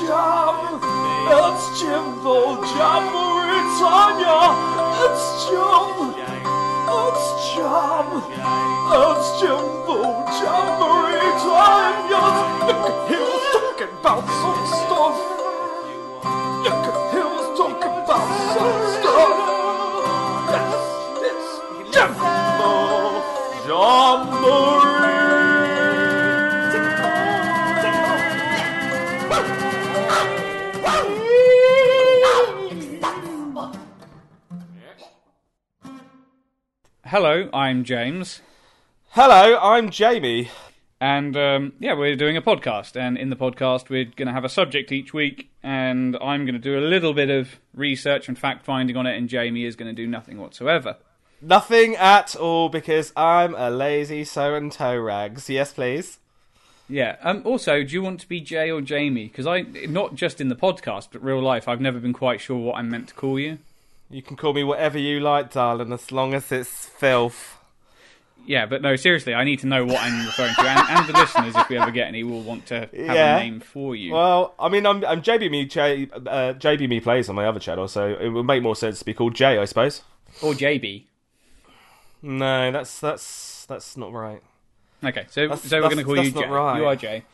jam. It's Jimbo Jamboree It's jam. It's jam. It's Jimbo Jamboree Tanya. He was talking about some Hello, I'm James, Hello, I'm Jamie. and um, yeah, we're doing a podcast. And in the podcast, we're going to have a subject each week, and I'm going to do a little bit of research and fact finding on it, and Jamie is going to do nothing whatsoever. Nothing at all because I'm a lazy so and toe rags. Yes, please. Yeah. Um, also, do you want to be Jay or Jamie? Because I, not just in the podcast, but real life, I've never been quite sure what I'm meant to call you. You can call me whatever you like, darling, as long as it's filth. Yeah, but no, seriously, I need to know what I'm referring to, and, and the listeners, if we ever get any, will want to have Yeah. a name for you. Well, I mean, I'm, I'm JB Me J, uh, JB Me plays on my other channel, so it would make more sense to be called Jay, I suppose. or JB. No, that's that's that's not right. Okay, so That's- so we're going to call you Jay. right. You are Jay.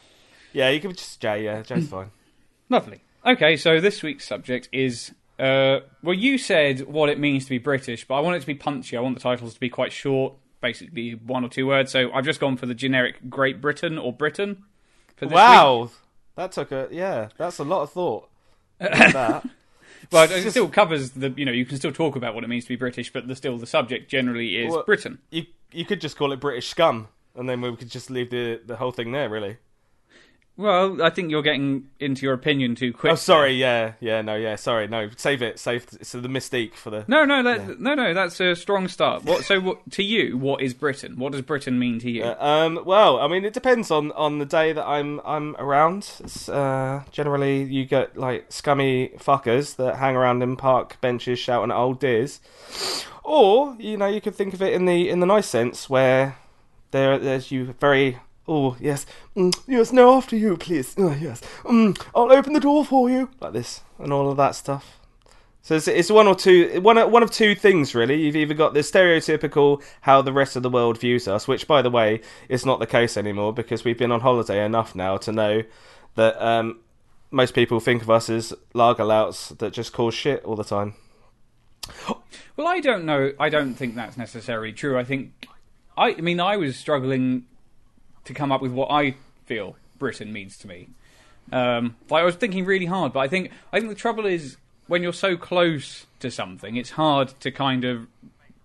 Yeah, you can just Jay. Yeah, Jay's fine. Lovely. Okay, so this week's subject is. Uh, well, you said what it means to be British, but I want it to be punchy. I want the titles to be quite short, basically one or two words. So I've just gone for the generic Great Britain or Britain. For this week. Wow, that took a yeah. That's a lot of thought. that. Well, it still covers the. You know, you can still talk about what it means to be British, but the, still the subject generally is Well- Britain. You you could just call it British scum, and then we could just leave the the whole thing there, really. Well, I think you're getting into your opinion too quick. Oh, sorry. Yeah, yeah. No, yeah. Sorry. No, save it. Save. So the mystique for the. No, no, that, no, no. That's a strong start. What? So, what, to you, what is Britain? What does Britain mean to you? Um. Well, I mean, it depends on on the day that I'm I'm around. It's, uh, generally, you get like scummy fuckers that hang around in park benches shouting at old dears, or you know, you could think of it in the in the nice sense where there there's you very. Oh yes, mm, yes. No, after you, please. Oh, yes, mm, I'll open the door for you, like this, and all of that stuff. So it's, it's one or two, one one of two things really. You've either got the stereotypical how the rest of the world views us, which by the way is not the case anymore because we've been on holiday enough now to know that um, most people think of us as lager louts that just cause shit all the time. Well, I don't know. I don't think that's necessarily true. I think, I, I mean, I was struggling to come up with what I feel Britain means to me. Um, like I was thinking really hard, but I think I think the trouble is when you're so close to something, it's hard to kind of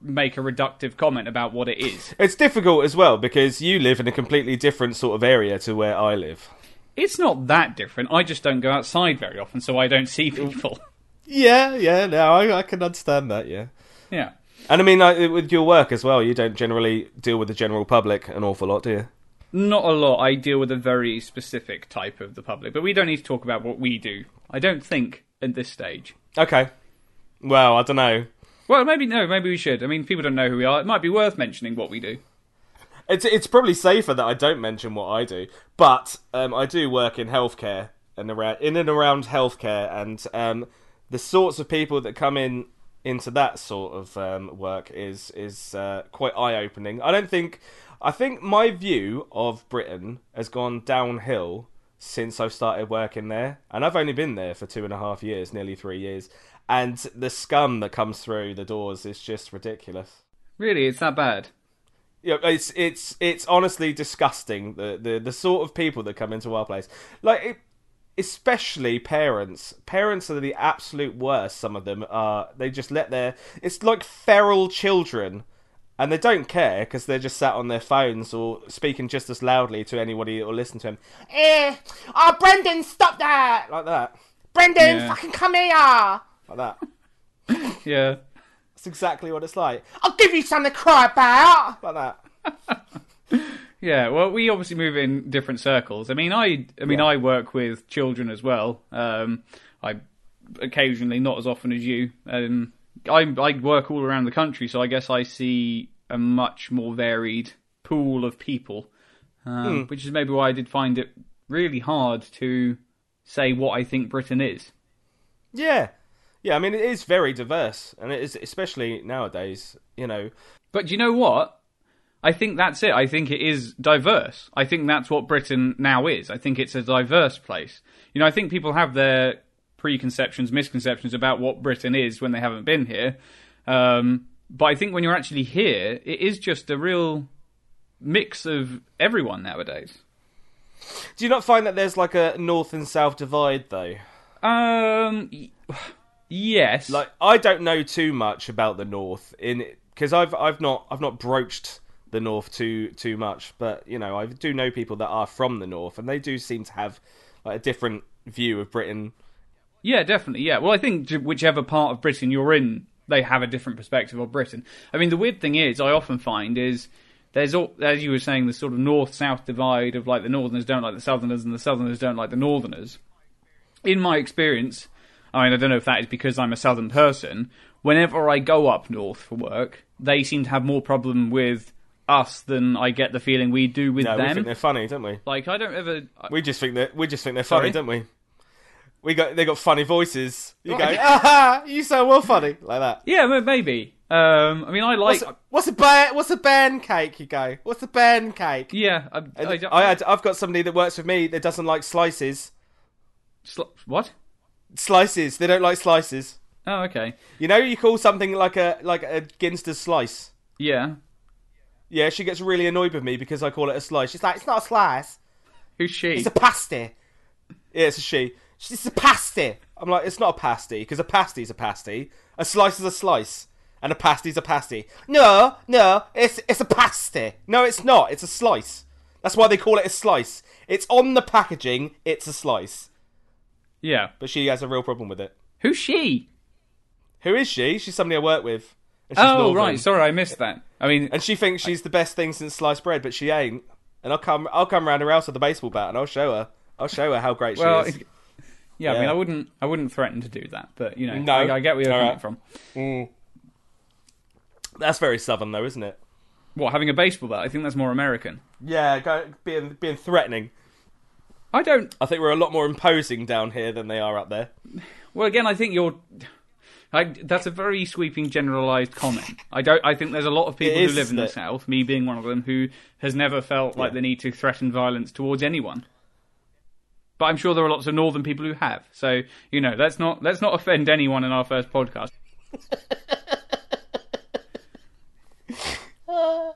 make a reductive comment about what it is. It's difficult as well because you live in a completely different sort of area to where I live. It's not that different. I just don't go outside very often, so I don't see people. Yeah, yeah. No, I, I can understand that. Yeah. yeah. And I mean, like, with your work as well, you don't generally deal with the general public an awful lot, do you? Not a lot. I deal with a very specific type of the public, but we don't need to talk about what we do. I don't think at this stage. Okay. Well, I don't know. Well, maybe no, maybe we should. I mean, people don't know who we are. It might be worth mentioning what we do. It's it's probably safer that I don't mention what I do, but um, I do work in healthcare and around in and around healthcare, and um, the sorts of people that come in into that sort of um, work is is uh, quite eye opening. I don't think I think my view of Britain has gone downhill since I've started working there, and I've only been there for two and a half years, nearly three years, and the scum that comes through the doors is just ridiculous. Really, it's that bad. Yeah, it's it's it's honestly disgusting the the the sort of people that come into our place. Like it, especially parents. Parents are the absolute worst. Some of them are. They just let their. It's like feral children, and they don't care because they're just sat on their phones or speaking just as loudly to anybody that will listen to them. Eh, oh Brendan, stop that! Like that. Brendan, Yeah. fucking come here! Like that. Yeah. That's exactly what it's like. I'll give you something to cry about. Like that. Yeah, well, we obviously move in different circles. I mean, I, I mean, Yeah. I work with children as well. Um, I occasionally, not as often as you. Um, I, I work all around the country, so I guess I see a much more varied pool of people, um, which is maybe why I did find it really hard to say what I think Britain is. Yeah, yeah. I mean, it is very diverse, and it is especially nowadays. You know, But do you know what? I think that's it. I think it is diverse. I think that's what Britain now is. I think it's a diverse place. You know, I think people have their preconceptions, misconceptions about what Britain is when they haven't been here. Um, but I think when you're actually here, it is just a real mix of everyone nowadays. do you not find that there's like a north and south divide though? Um, yes. Like, I don't know too much about the north in because I've I've not I've not broached the north too too much, but you know I do know people that are from the north, and they do seem to have like a different view of Britain. Yeah, definitely. Yeah. Well, I think whichever part of Britain you're in, they have a different perspective of Britain. I mean, the weird thing is, I often find is there's all, as you were saying, the sort of north-south divide of like the Northerners don't like the Southerners and the Southerners don't like the Northerners. In my experience, I mean, I don't know if that is because I'm a Southern person. Whenever I go up north for work, they seem to have more problem with us than I get the feeling we do with No, we them. think they're funny, don't we? Like, I don't ever. We just think that we just think they're Sorry? funny, don't we? We got they got funny voices. You go, Right. aha! You so well funny like that. Yeah, ma- maybe. Um, I mean, I like. What's a, what's a ban? What's a barm cake? You go. What's a barm cake? Yeah, I, I, I, don't- had, I've got somebody that works with me that doesn't like slices. Sli- what? Slices. They don't like slices. Oh, okay. You know, you call something like a like a Ginster slice. Yeah. Yeah, she gets really annoyed with me because I call it a slice. She's like, it's not a slice. Who's she? It's a pasty. Yeah, it's a she. She's it's a pasty. I'm like, it's not a pasty because a pasty is a pasty. A slice is a slice, and a pasty is a pasty. No, no, it's it's a pasty. No, it's not. It's a slice. That's why they call it a slice. It's on the packaging. It's a slice. yeah. But she has a real problem with it. Who's she? Who is she? She's somebody I work with. Oh, northern. right. Sorry, I missed that. I mean, And she thinks she's the best thing since sliced bread, but she ain't. And I'll come, I'll come round her house with a baseball bat, and I'll show her. I'll show her how great well, she is. Yeah, I mean, I wouldn't, I wouldn't threaten to do that, but you know, No. I, I get where you're coming right. from. Mm. That's very southern, though, isn't it? What having a baseball bat? I think that's more American. Yeah, go, being being threatening. I don't. I think we're a lot more imposing down here than they are up there. Well, again, I think you're. I, that's a very sweeping, generalised comment. I don't. I think there's a lot of people is, who live in the it? south, me being one of them, who has never felt like the need to threaten violence towards anyone. But I'm sure there are lots of northern people who have. So you know, let's not let's not offend anyone in our first podcast. Oh,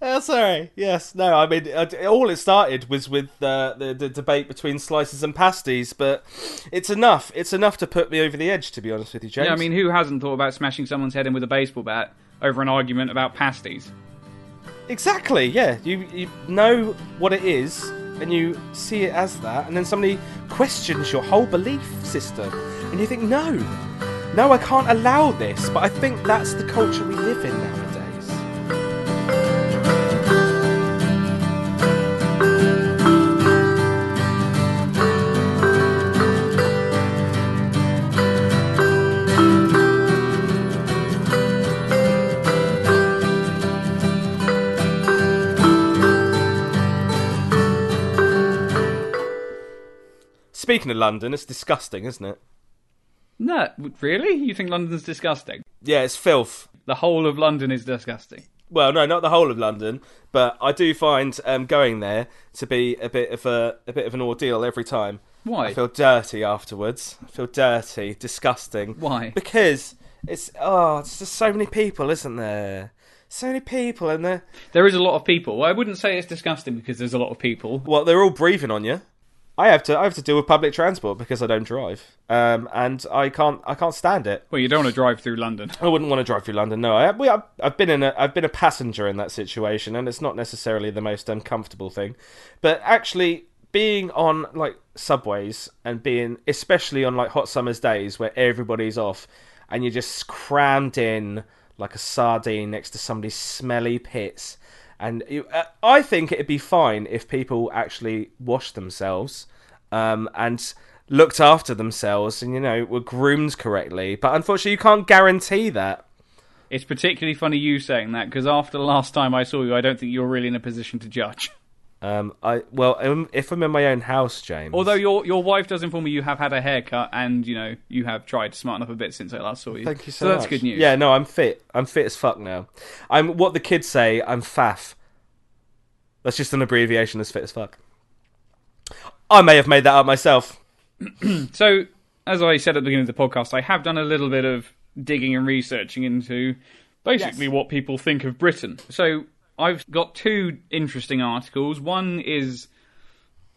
sorry. Yes, no. I mean, uh, all it started was with uh, the the debate between slices and pasties, but it's enough. It's enough to put me over the edge, to be honest with you, James. Yeah, I mean, who hasn't thought about smashing someone's head in with a baseball bat over an argument about pasties? Exactly, yeah. You you know what it is, and you see it as that, and then somebody questions your whole belief system, and you think, no, no, I can't allow this. But I think that's the culture we live in nowadays. Speaking of London, it's disgusting, isn't it? No, really? You think London's disgusting? Yeah, it's filth. The whole of London is disgusting. Well, no, not the whole of London, but I do find um, going there to be a bit of a a bit of an ordeal every time. Why? I feel dirty afterwards. I feel dirty, disgusting. Why? Because it's oh, it's just so many people, isn't there? So many people, and they're There is a lot of people. I wouldn't say it's disgusting because there's a lot of people. well, they're all breathing on you. I have to I have to deal with public transport because I don't drive, um, and I can't I can't stand it. Well, you don't want to drive through London. I wouldn't want to drive through London. No, I, we, I've, I've been in a I've been a passenger in that situation, and it's not necessarily the most uncomfortable thing. But actually, being on like subways and being especially on like hot summer's days where everybody's off, and you're just crammed in like a sardine next to somebody's smelly pits. And you, uh, I think it'd be fine if people actually washed themselves um, and looked after themselves and you know were groomed correctly. But unfortunately, you can't guarantee that. It's particularly funny you saying that because after the last time I saw you, I don't think you're really in a position to judge. Um, I well, um, if I'm in my own house, James. Although your your wife does inform me you have had a haircut and you know you have tried to smarten up a bit since I last saw you. Thank you so, that's much. good news. Yeah, no, I'm fit. I'm fit as fuck now. I'm what the kids say. I'm faff. That's just an abbreviation as fit as fuck. I may have made that up myself. So, as I said at the beginning of the podcast, I have done a little bit of digging and researching into basically Yes. what people think of Britain. So, I've got two interesting articles. One is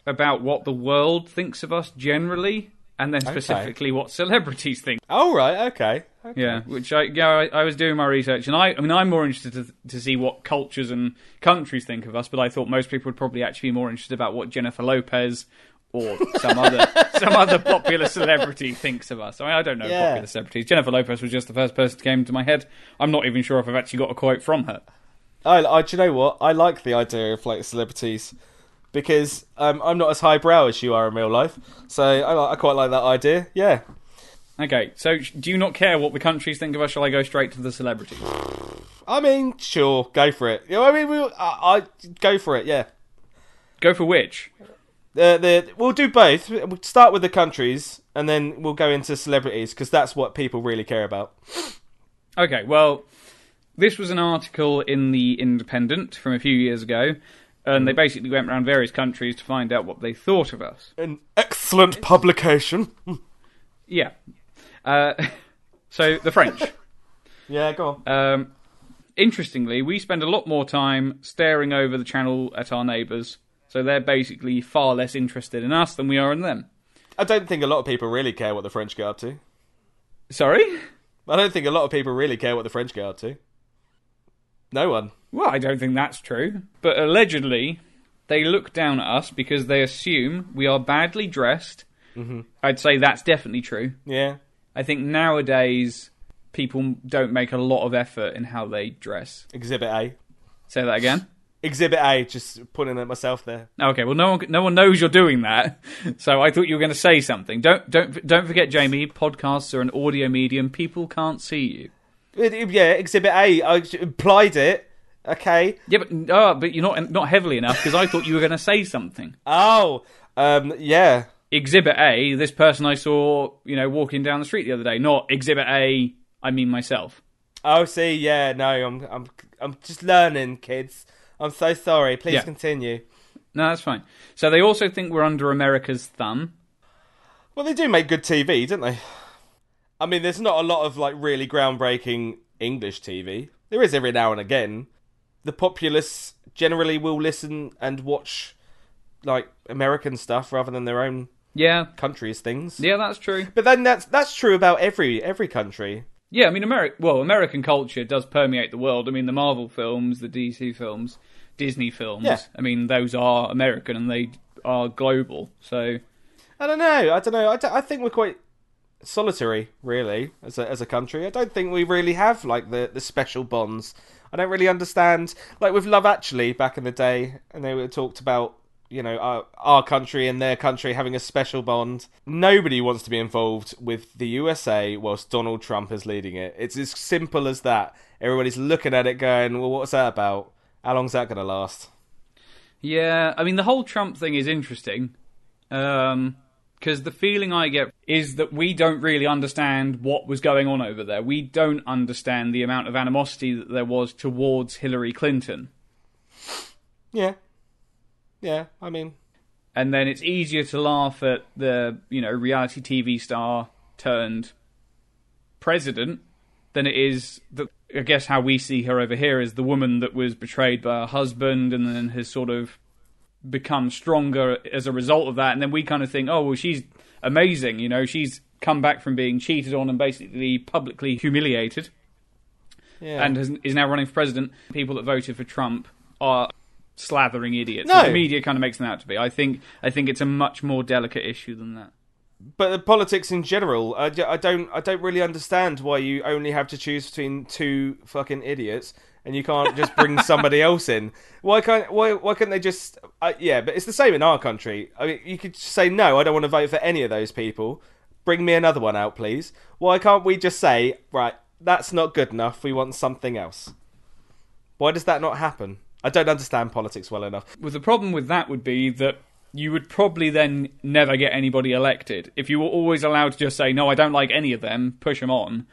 about what the world thinks of us generally, and then specifically what celebrities think. Oh right, okay. okay. Yeah, which I yeah I, I was doing my research, and I I mean I'm more interested to to see what cultures and countries think of us, but I thought most people would probably actually be more interested about what Jennifer Lopez or some other some other popular celebrity thinks of us. I mean I don't know Yeah. popular celebrities. Jennifer Lopez was just the first person that came to my head. I'm not even sure if I've actually got a quote from her. I, I, do you know what? I like the idea of like celebrities because um, I'm not as highbrow as you are in real life, so I, I quite like that idea. Yeah. Okay, so do you not care what the countries think of us? Shall I go straight to the celebrities? I mean, sure, go for it. You know, I mean, we'll, I, I go for it. Yeah. Go for which? Uh, the we'll do both. We'll start with the countries, and then we'll go into celebrities because that's what people really care about. Okay, well, this was an article in the Independent from a few years ago, and they basically went around various countries to find out what they thought of us. An excellent publication. Yeah. Uh, so the French. yeah, go on. Um, interestingly, we spend a lot more time staring over the channel at our neighbours, so they're basically far less interested in us than we are in them. I don't think a lot of people really care what the French get up to. Sorry? I don't think a lot of people really care what the French get up to. No one. Well, I don't think that's true. But allegedly, they look down at us because they assume we are badly dressed. Mm-hmm. I'd say that's definitely true. Yeah. I think nowadays people don't make a lot of effort in how they dress. Exhibit A. Say that again. Exhibit A. Just putting it myself there. Okay, well, no one no one knows you're doing that, so I thought you were going to say something. Don't don't don't forget, Jamie. Podcasts are an audio medium. People can't see you. Yeah, Exhibit A. I implied it. Okay. Yeah, but oh, but you're not not heavily enough because I thought you were going to say something. Oh. Um. Yeah. Exhibit A, this person I saw, you know, walking down the street the other day. Not Exhibit A, I mean myself. Oh, see. Yeah. No. I'm. I'm. I'm just learning, kids. I'm so sorry. Please Yeah. continue. No, that's fine. So they also think we're under America's thumb. Well, they do make good TV, don't they? I mean, there's not a lot of like really groundbreaking English TV. There is every now and again. The populace generally will listen and watch like American stuff rather than their own Yeah, country's things. yeah, that's true. But then that's that's true about every every country. Yeah, I mean, Ameri- well, American culture does permeate the world. I mean, the Marvel films, the DC films, Disney films. Yeah. I mean, those are American and they are global. So, I don't know. I don't know. I think we're quite solitary, really, as a as a country. I don't think we really have like the the special bonds. I don't really understand. Like with Love Actually back in the day, and they were talked about. You know, our, our country and their country having a special bond. Nobody wants to be involved with the USA whilst Donald Trump is leading it. It's as simple as that. Everybody's looking at it going, well, what's that about? How long's that going to last? yeah, I mean, the whole Trump thing is interesting. Um, because the feeling I get is that we don't really understand what was going on over there. We don't understand the amount of animosity that there was towards Hillary Clinton. Yeah. Yeah, I mean, and then it's easier to laugh at the you know reality TV star turned president than it is the I guess how we see her over here is the woman that was betrayed by her husband and then has sort of become stronger as a result of that. And then we kind of think oh well she's amazing you know she's come back from being cheated on and basically publicly humiliated yeah. and has, is now running for president. People that voted for Trump are slathering idiots. No. the media kind of makes them out to be. I think I think it's a much more delicate issue than that. But the politics in general, I, I don't I don't really understand why you only have to choose between two fucking idiots and you can't just bring somebody else in. Why can't why why can't they just uh, yeah? But it's the same in our country. I mean, you could say no. I don't want to vote for any of those people. Bring me another one out, please. Why can't we just say right? That's not good enough. We want something else. Why does that not happen? I don't understand politics well enough. Well, the problem with that would be that you would probably then never get anybody elected if you were always allowed to just say no, I don't like any of them, push them on.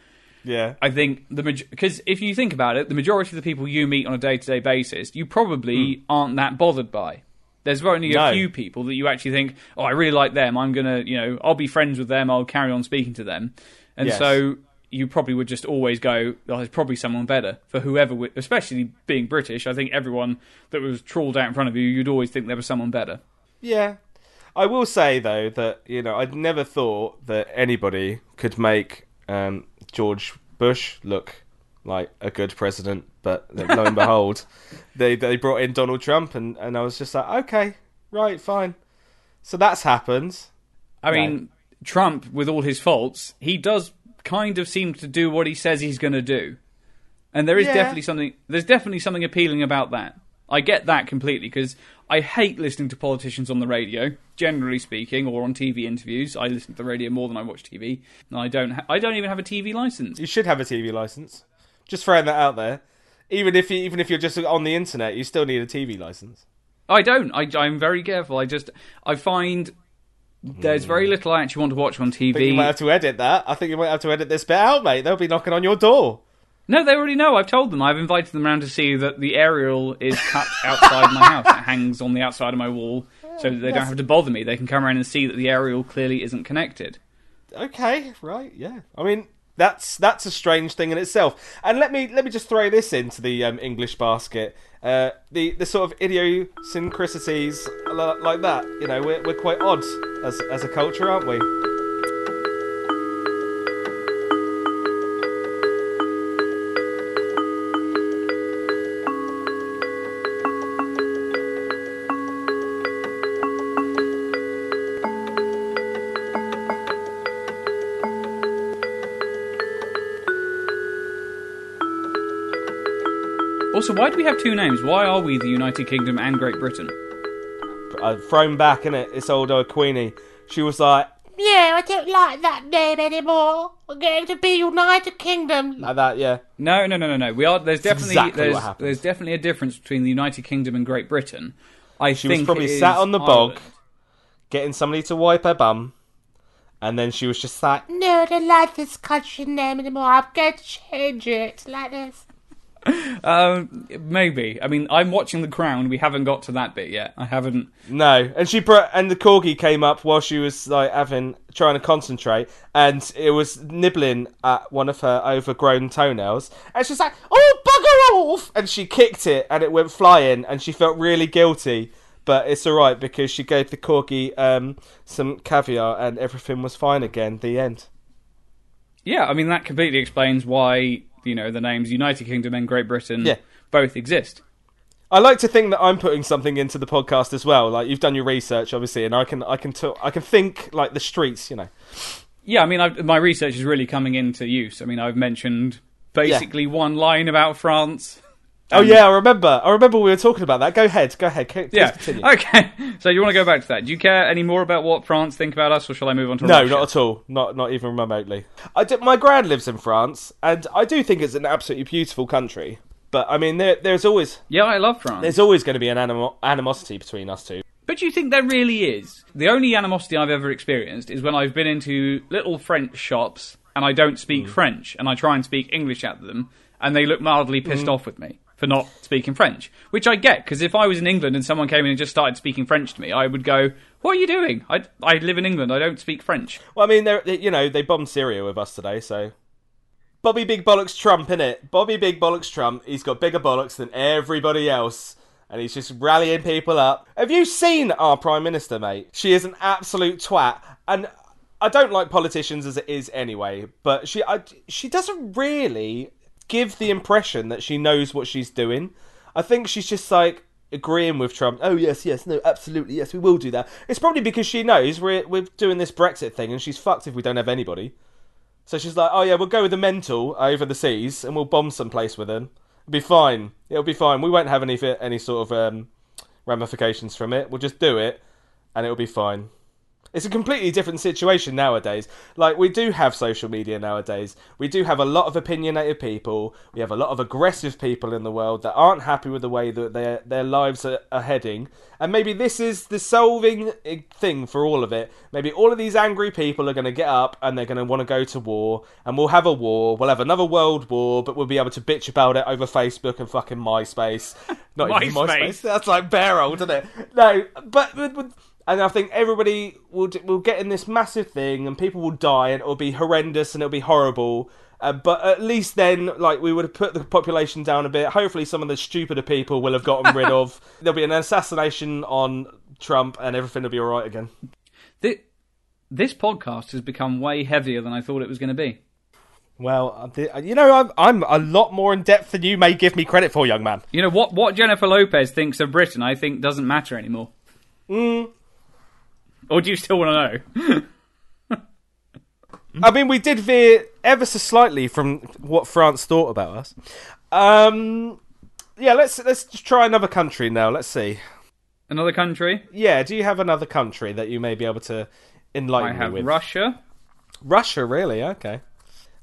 Yeah. I think the because if you think about it, the majority of the people you meet on a day to day basis, you probably aren't that bothered by. There's only a No. few people that you actually think, oh, I really like them. I'm gonna, you know, I'll be friends with them. I'll carry on speaking to them, and Yes. so you probably would just always go, oh, there's probably someone better for whoever. Especially being British, I think everyone that was trawled out in front of you, you'd always think there was someone better. Yeah. I will say though that you know I'd never thought that anybody could make um, George Bush look like a good president, but lo and behold, they they brought in Donald Trump, and and I was just like, okay, right, fine. So that's happened. I mean, Trump, with all his faults, he does kind of seem to do what he says he's going to do, and there is Yeah. definitely something. There's definitely something appealing about that. I get that completely because I hate listening to politicians on the radio. Generally speaking, or on TV interviews, I listen to the radio more than I watch TV. And I don't. Ha- I don't even have a TV license. You should have a TV license. Just throwing that out there. Even if you, even if you're just on the internet, you still need a TV license. I don't. I, I'm very careful. I just. I find there's very hmm. little I actually want to watch on think you might have to edit that. I think you might have to edit this bit out, mate. They'll be knocking on your door. No, they already know. I've told them. I've invited them around to see that the aerial is cut outside my house. It hangs on the outside of my wall, so that they don't have to bother me. They can come around and see that the aerial clearly isn't connected. okay, right, yeah. I mean, that's that's a strange thing in itself. And let me let me just throw this into the um, English basket. Uh, the the sort of idiosyncrasies like that. You know, we're we're quite odd as as a culture, aren't we? Why do we have two names? Why are we the United Kingdom and Great Britain? I've thrown back in it. It's old old Queenie. She was like Yeah, I don't like that name anymore. We're going to be United Kingdom. like that. Yeah, No, no, no, no, no. We are. There's definitely exactly there's what happened. there's definitely a difference between the United Kingdom and Great Britain. I she think was probably it sat on the bog, Ireland. getting somebody to wipe her bum, and then she was just like, No, I don't like this country name anymore. I'm going to change it like this. Um, maybe. I mean, I'm watching The Crown. We haven't got to that bit yet. I haven't. No, and she brought and the corgi came up while she was like having trying to concentrate, and it was nibbling at one of her overgrown toenails, and she's like, "Oh, bugger off!" and she kicked it, and it went flying, and she felt really guilty. But it's all right because she gave the corgi um, some caviar, and everything was fine again. The end. Yeah, I mean that completely explains why you know the names United Kingdom and Great Britain Yeah. both exist. I like to think that I'm putting something into the podcast as well. Like you've done your research, obviously, and I can I can talk, I can think like the streets, you know. Yeah, I mean I've, my research is really coming into use. I mean I've mentioned basically one line about France. Oh yeah, I remember. I remember we were talking about that. Go ahead, go ahead. Please Yeah. continue. Okay. So you want to go back to that? Do you care any more about what France think about us, or shall I move on to No, Russia? not at all. Not not even remotely. I my grand lives in France, and I do think it's an absolutely beautiful country. But I mean, there, there's always Yeah, I love France. there's always going to be an animo- animosity between us two. But do you think there really is? The only animosity I've ever experienced is when I've been into little French shops and I don't speak mm. French and I try and speak English at them and they look mildly pissed mm. off with me for not speaking French. Which I get because if I was in England and someone came in and just started speaking French to me, I would go, "What are you doing? I I live in England. I don't speak French." Well, I mean, they're, you know, they bombed Syria with us today, so. Bobby Big Bollocks Trump, in it. Bobby Big Bollocks Trump, he's got bigger bollocks than everybody else. And he's just rallying people up. Have you seen our Prime Minister, mate? She is an absolute twat. And I don't like politicians as it is anyway, but she I, she doesn't really give the impression that she knows what she's doing. I think she's just like agreeing with Trump. Oh yes, yes, no, absolutely, yes, we will do that. It's probably because she knows we're we're doing this Brexit thing, and she's fucked if we don't have anybody. So she's like, oh yeah, we'll go with the mental over the seas, and we'll bomb someplace with them. It'll be fine. It'll be fine. We won't have any any sort of um, ramifications from it. We'll just do it, and it'll be fine. It's a completely different situation nowadays. Like we do have social media nowadays. We do have a lot of opinionated people. We have a lot of aggressive people in the world that aren't happy with the way that their their lives are, are heading. And maybe this is the solving eh, thing for all of it. Maybe all of these angry people are going to get up and they're going to want to go to war, and we'll have a war. We'll have another world war, but we'll be able to bitch about it over Facebook and fucking MySpace. Not even MySpace. MySpace. That's like bare old, isn't it? No, but. but, but and I think everybody will will get in this massive thing, and people will die, and it'll be horrendous, and it'll be horrible. Uh, but at least then, like we would have put the population down a bit. Hopefully, some of the stupider people will have gotten rid of. There'll be an assassination on Trump, and everything will be all right again. Thi- This podcast has become way heavier than I thought it was going to be. Well, uh, you know, I'm I'm a lot more in depth than you may give me credit for, young man. You know what? What Jennifer Lopez thinks of Britain, I think, doesn't matter anymore. Or do you still want to know? I mean, we did veer ever so slightly from what France thought about us. Um, yeah, let's let's try another country now. Let's see. Another country? Yeah, do you have another country that you may be able to enlighten I me have with? Russia. Russia, really? Okay.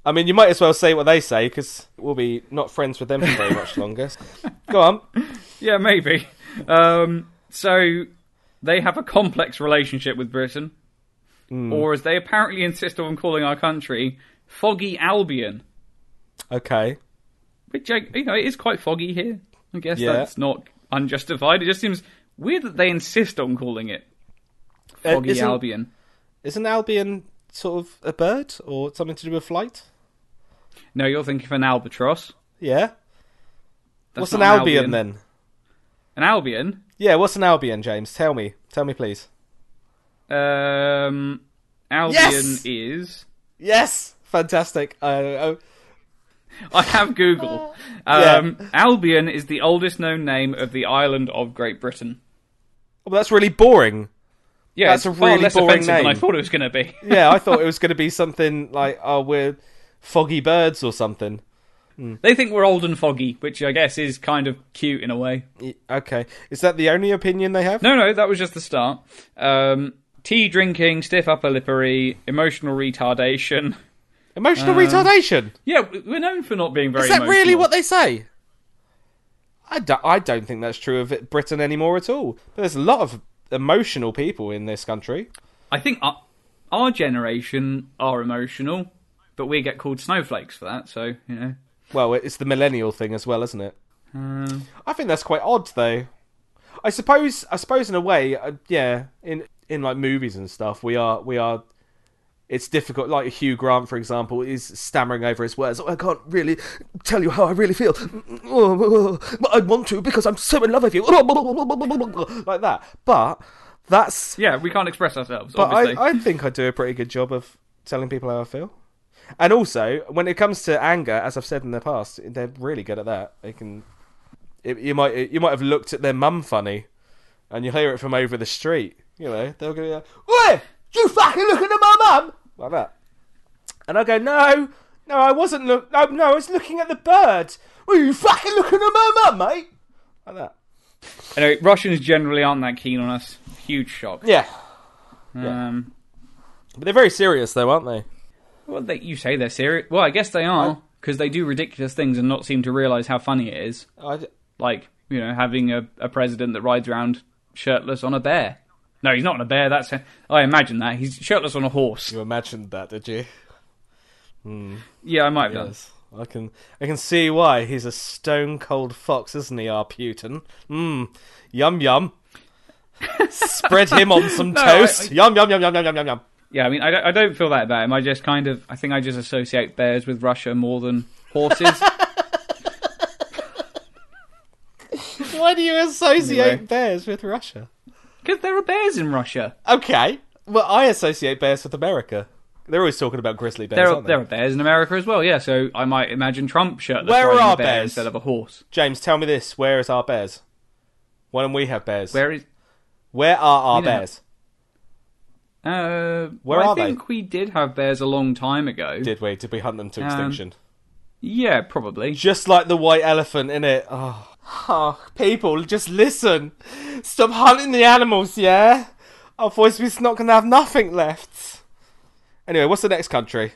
I mean, you might as well say what they say because we'll be not friends with them for very much longer. Go on. Yeah, maybe. Um, so they have a complex relationship with Britain, or as they apparently insist on calling our country, Foggy Albion. Okay. Which you know, it is quite foggy here. I guess Yeah. that's not unjustified. It just seems weird that they insist on calling it Uh, Foggy isn't, Albion. Isn't Albion sort of a bird or something to do with flight? No, you're thinking of an albatross. Yeah. That's what's an not Albion, then? An Albion. Yeah, what's an Albion, James? Tell me. Tell me, please. Um, Albion Yes! is. Yes! Fantastic. Uh, oh, I have Google. Um, Albion is the oldest known name of the island of Great Britain. well, that's really boring. Yeah, That's a really boring than I thought it was going to be. Yeah, I thought it was going to be something like, oh, we're foggy birds or something. They think we're old and foggy, which I guess is kind of cute in a way. Okay. Is that the only opinion they have? No, no, that was just the start. Um, tea drinking, stiff upper lippery, emotional retardation. Emotional retardation. Yeah, we're known for not being very. Is that really what they say? I don't, I don't think that's true of Britain anymore at all. But there's a lot of emotional people in this country. I think our, our generation are emotional, but we get called snowflakes for that. So you know, Well, it's the millennial thing as well, isn't it? Um, I think that's quite odd, though. I suppose, I suppose, in a way, uh, yeah. In in like movies and stuff, we are we are. It's difficult. Like Hugh Grant, for example, is stammering over his words. "Oh, I can't really tell you how I really feel. But I want to because I'm so in love with you. Like that. But that's. yeah, we can't express ourselves. But obviously, I, I think I do a pretty good job of telling people how I feel. And also, when it comes to anger, as I've said in the past, they're really good at that. They can. It, you might you might have looked at their mum funny, and you hear it from over the street. You know, they'll go, "Oi, you fucking looking at my mum?" like that. And I go, "No, no, I wasn't look. No, no, I was looking at the bird. Were you fucking looking at my mum, mate?" Like that. anyway, Russians generally aren't that keen on us. Huge shock. Yeah, Um, but they're very serious, though, aren't they? Well, they, you say they're serious. Well, I guess they are because they do ridiculous things and not seem to realise how funny it is. I, d- Like you know, having a, a president that rides around shirtless on a bear. No, he's not on a bear. That's I imagine that he's shirtless on a horse. you imagined that, did you? Hmm. Yeah, I might have done. I can. I can see why he's a stone cold fox, isn't he, our Putin? Mmm, yum yum. Spread him on some No, toast. I- I- Yum yum yum yum yum yum yum yum. Yeah, I mean, I don't, I don't feel that about him. I just kind of, I think I just associate bears with Russia more than horses. Why do you associate Anyway. bears with Russia? Because there are bears in Russia. Okay, well, I associate bears with America. They're always talking about grizzly bears, There are, aren't they? there are bears in America as well, yeah. So I might imagine Trump shirtless Where are riding a bear bears? instead of a horse. James, tell me this: Where is our bears? Why don't we have bears? Where is? Where are our You know- bears? Uh, Where well, are I they? think we did have bears a long time ago. Did we? Did we hunt them to Um, extinction? Yeah, probably. Just like the white elephant in it. Oh. oh, people, just listen. Stop hunting the animals, yeah? Otherwise, we're not going to have nothing left. Anyway, what's the next country?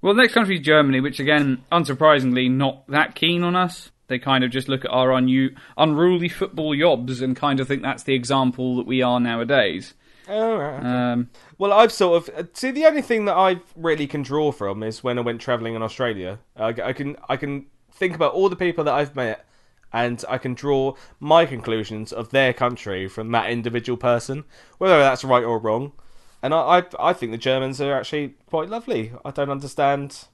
Well, the next country is Germany, which again, unsurprisingly, not that keen on us. They kind of just look at our unu- unruly football yobs and kind of think that's the example that we are nowadays. Oh, right. Um, Well, I've sort of see the only thing that I really can draw from is when I went travelling in Australia. I, I can I can think about all the people that I've met, and I can draw my conclusions of their country from that individual person, whether that's right or wrong. And I I, I think the Germans are actually quite lovely. I don't understand.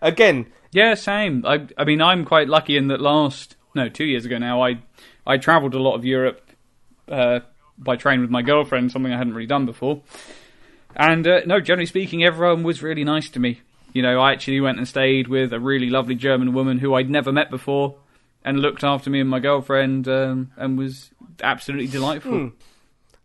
Again, yeah, same. I, I mean, I'm quite lucky in that last no two years ago now. I I travelled a lot of Europe uh, by train with my girlfriend, something I hadn't really done before. And uh, no, generally speaking, everyone was really nice to me. You know, I actually went and stayed with a really lovely German woman who I'd never met before, and looked after me and my girlfriend, um, and was absolutely delightful.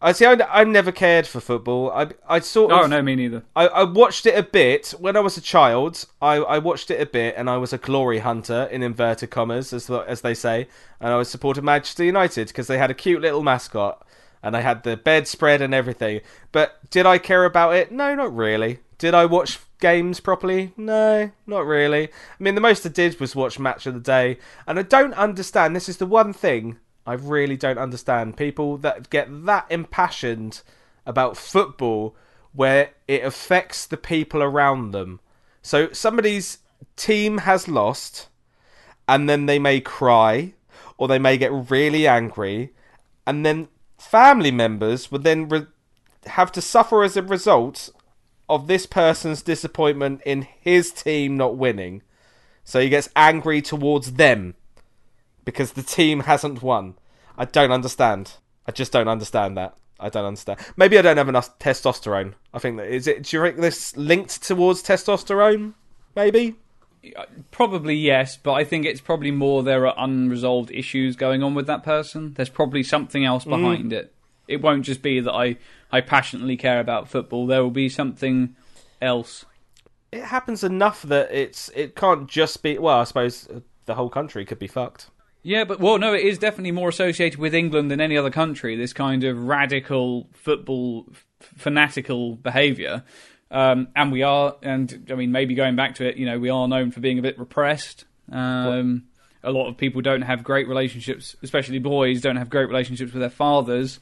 I see. I, I never cared for football. I I sort of Oh no, me neither. I, I watched it a bit when I was a child. I, I watched it a bit, and I was a glory hunter in inverted commas, as as they say. And I was supporting Manchester United because they had a cute little mascot, and I had the bedspread and everything. But did I care about it? No, not really. Did I watch games properly? No, not really. I mean, the most I did was watch Match of the Day, and I don't understand. This is the one thing I really don't understand. People that get that impassioned about football where it affects the people around them. So somebody's team has lost, and then they may cry, or they may get really angry, and then family members would then re- have to suffer as a result of this person's disappointment in his team not winning. So he gets angry towards them because the team hasn't won. I don't understand. I just don't understand that. I don't understand. Maybe I don't have enough testosterone. I think that is it. Do you think this linked towards testosterone? Maybe. Probably yes, but I think it's probably more there are unresolved issues going on with that person. There's probably something else behind it. It won't just be that I, I passionately care about football. There will be something else. It happens enough that it's it can't just be. Well, I suppose uh, the whole country could be fucked. Yeah, but well, no, it is definitely more associated with England than any other country. This kind of radical football f- fanatical behaviour, um, and we are, and I mean, maybe going back to it, you know, we are known for being a bit repressed. Um, a lot of people don't have great relationships, especially boys, don't have great relationships with their fathers.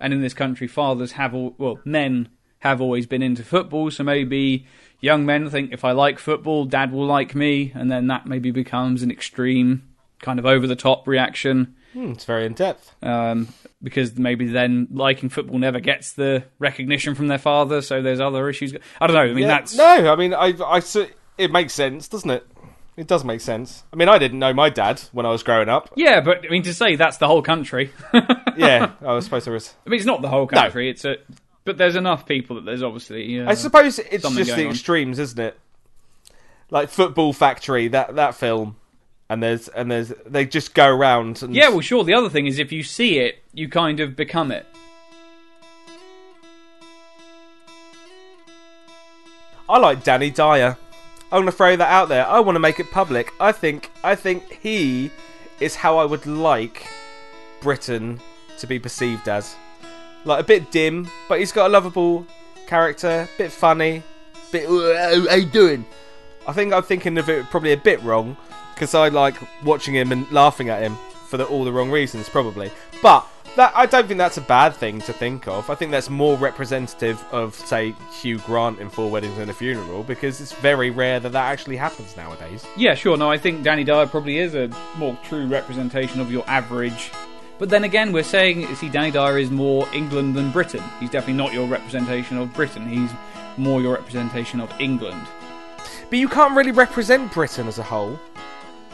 And in this country, fathers have, al- well, men have always been into football. So maybe young men think if I like football, dad will like me. And then that maybe becomes an extreme, kind of over the top reaction. Hmm, it's very in depth. Um, because maybe then liking football never gets the recognition from their father. So there's other issues. I don't know. I mean, Yeah, that's. no. I mean, I, I, it makes sense, doesn't it? It does make sense. I mean, I didn't know my dad when I was growing up. Yeah, but I mean, to say that's the whole country. Yeah, I was supposed to. I mean, it's not the whole country. It's a, but there's enough people that there's obviously. Uh, I suppose it's just the on. extremes, isn't it? Like Football Factory, that that film, and there's and there's they just go around and Yeah, well, sure. The other thing is, if you see it, you kind of become it. I like Danny Dyer. I'm gonna throw that out there. I want to make it public. I think I think he is how I would like Britain to be perceived as. Like a bit dim, but he's got a lovable character, bit funny, bit. "Uh, How you doing? I think I'm thinking of it probably a bit wrong because I like watching him and laughing at him for the, all the wrong reasons, probably. But that I don't think that's a bad thing to think of. I think that's more representative of, say, Hugh Grant in Four Weddings and a Funeral because it's very rare that that actually happens nowadays. Yeah, sure. No, I think Danny Dyer probably is a more true representation of your average. But then again, we're saying, see, Danny Dyer is more England than Britain. He's definitely not your representation of Britain. He's more your representation of England. But you can't really represent Britain as a whole.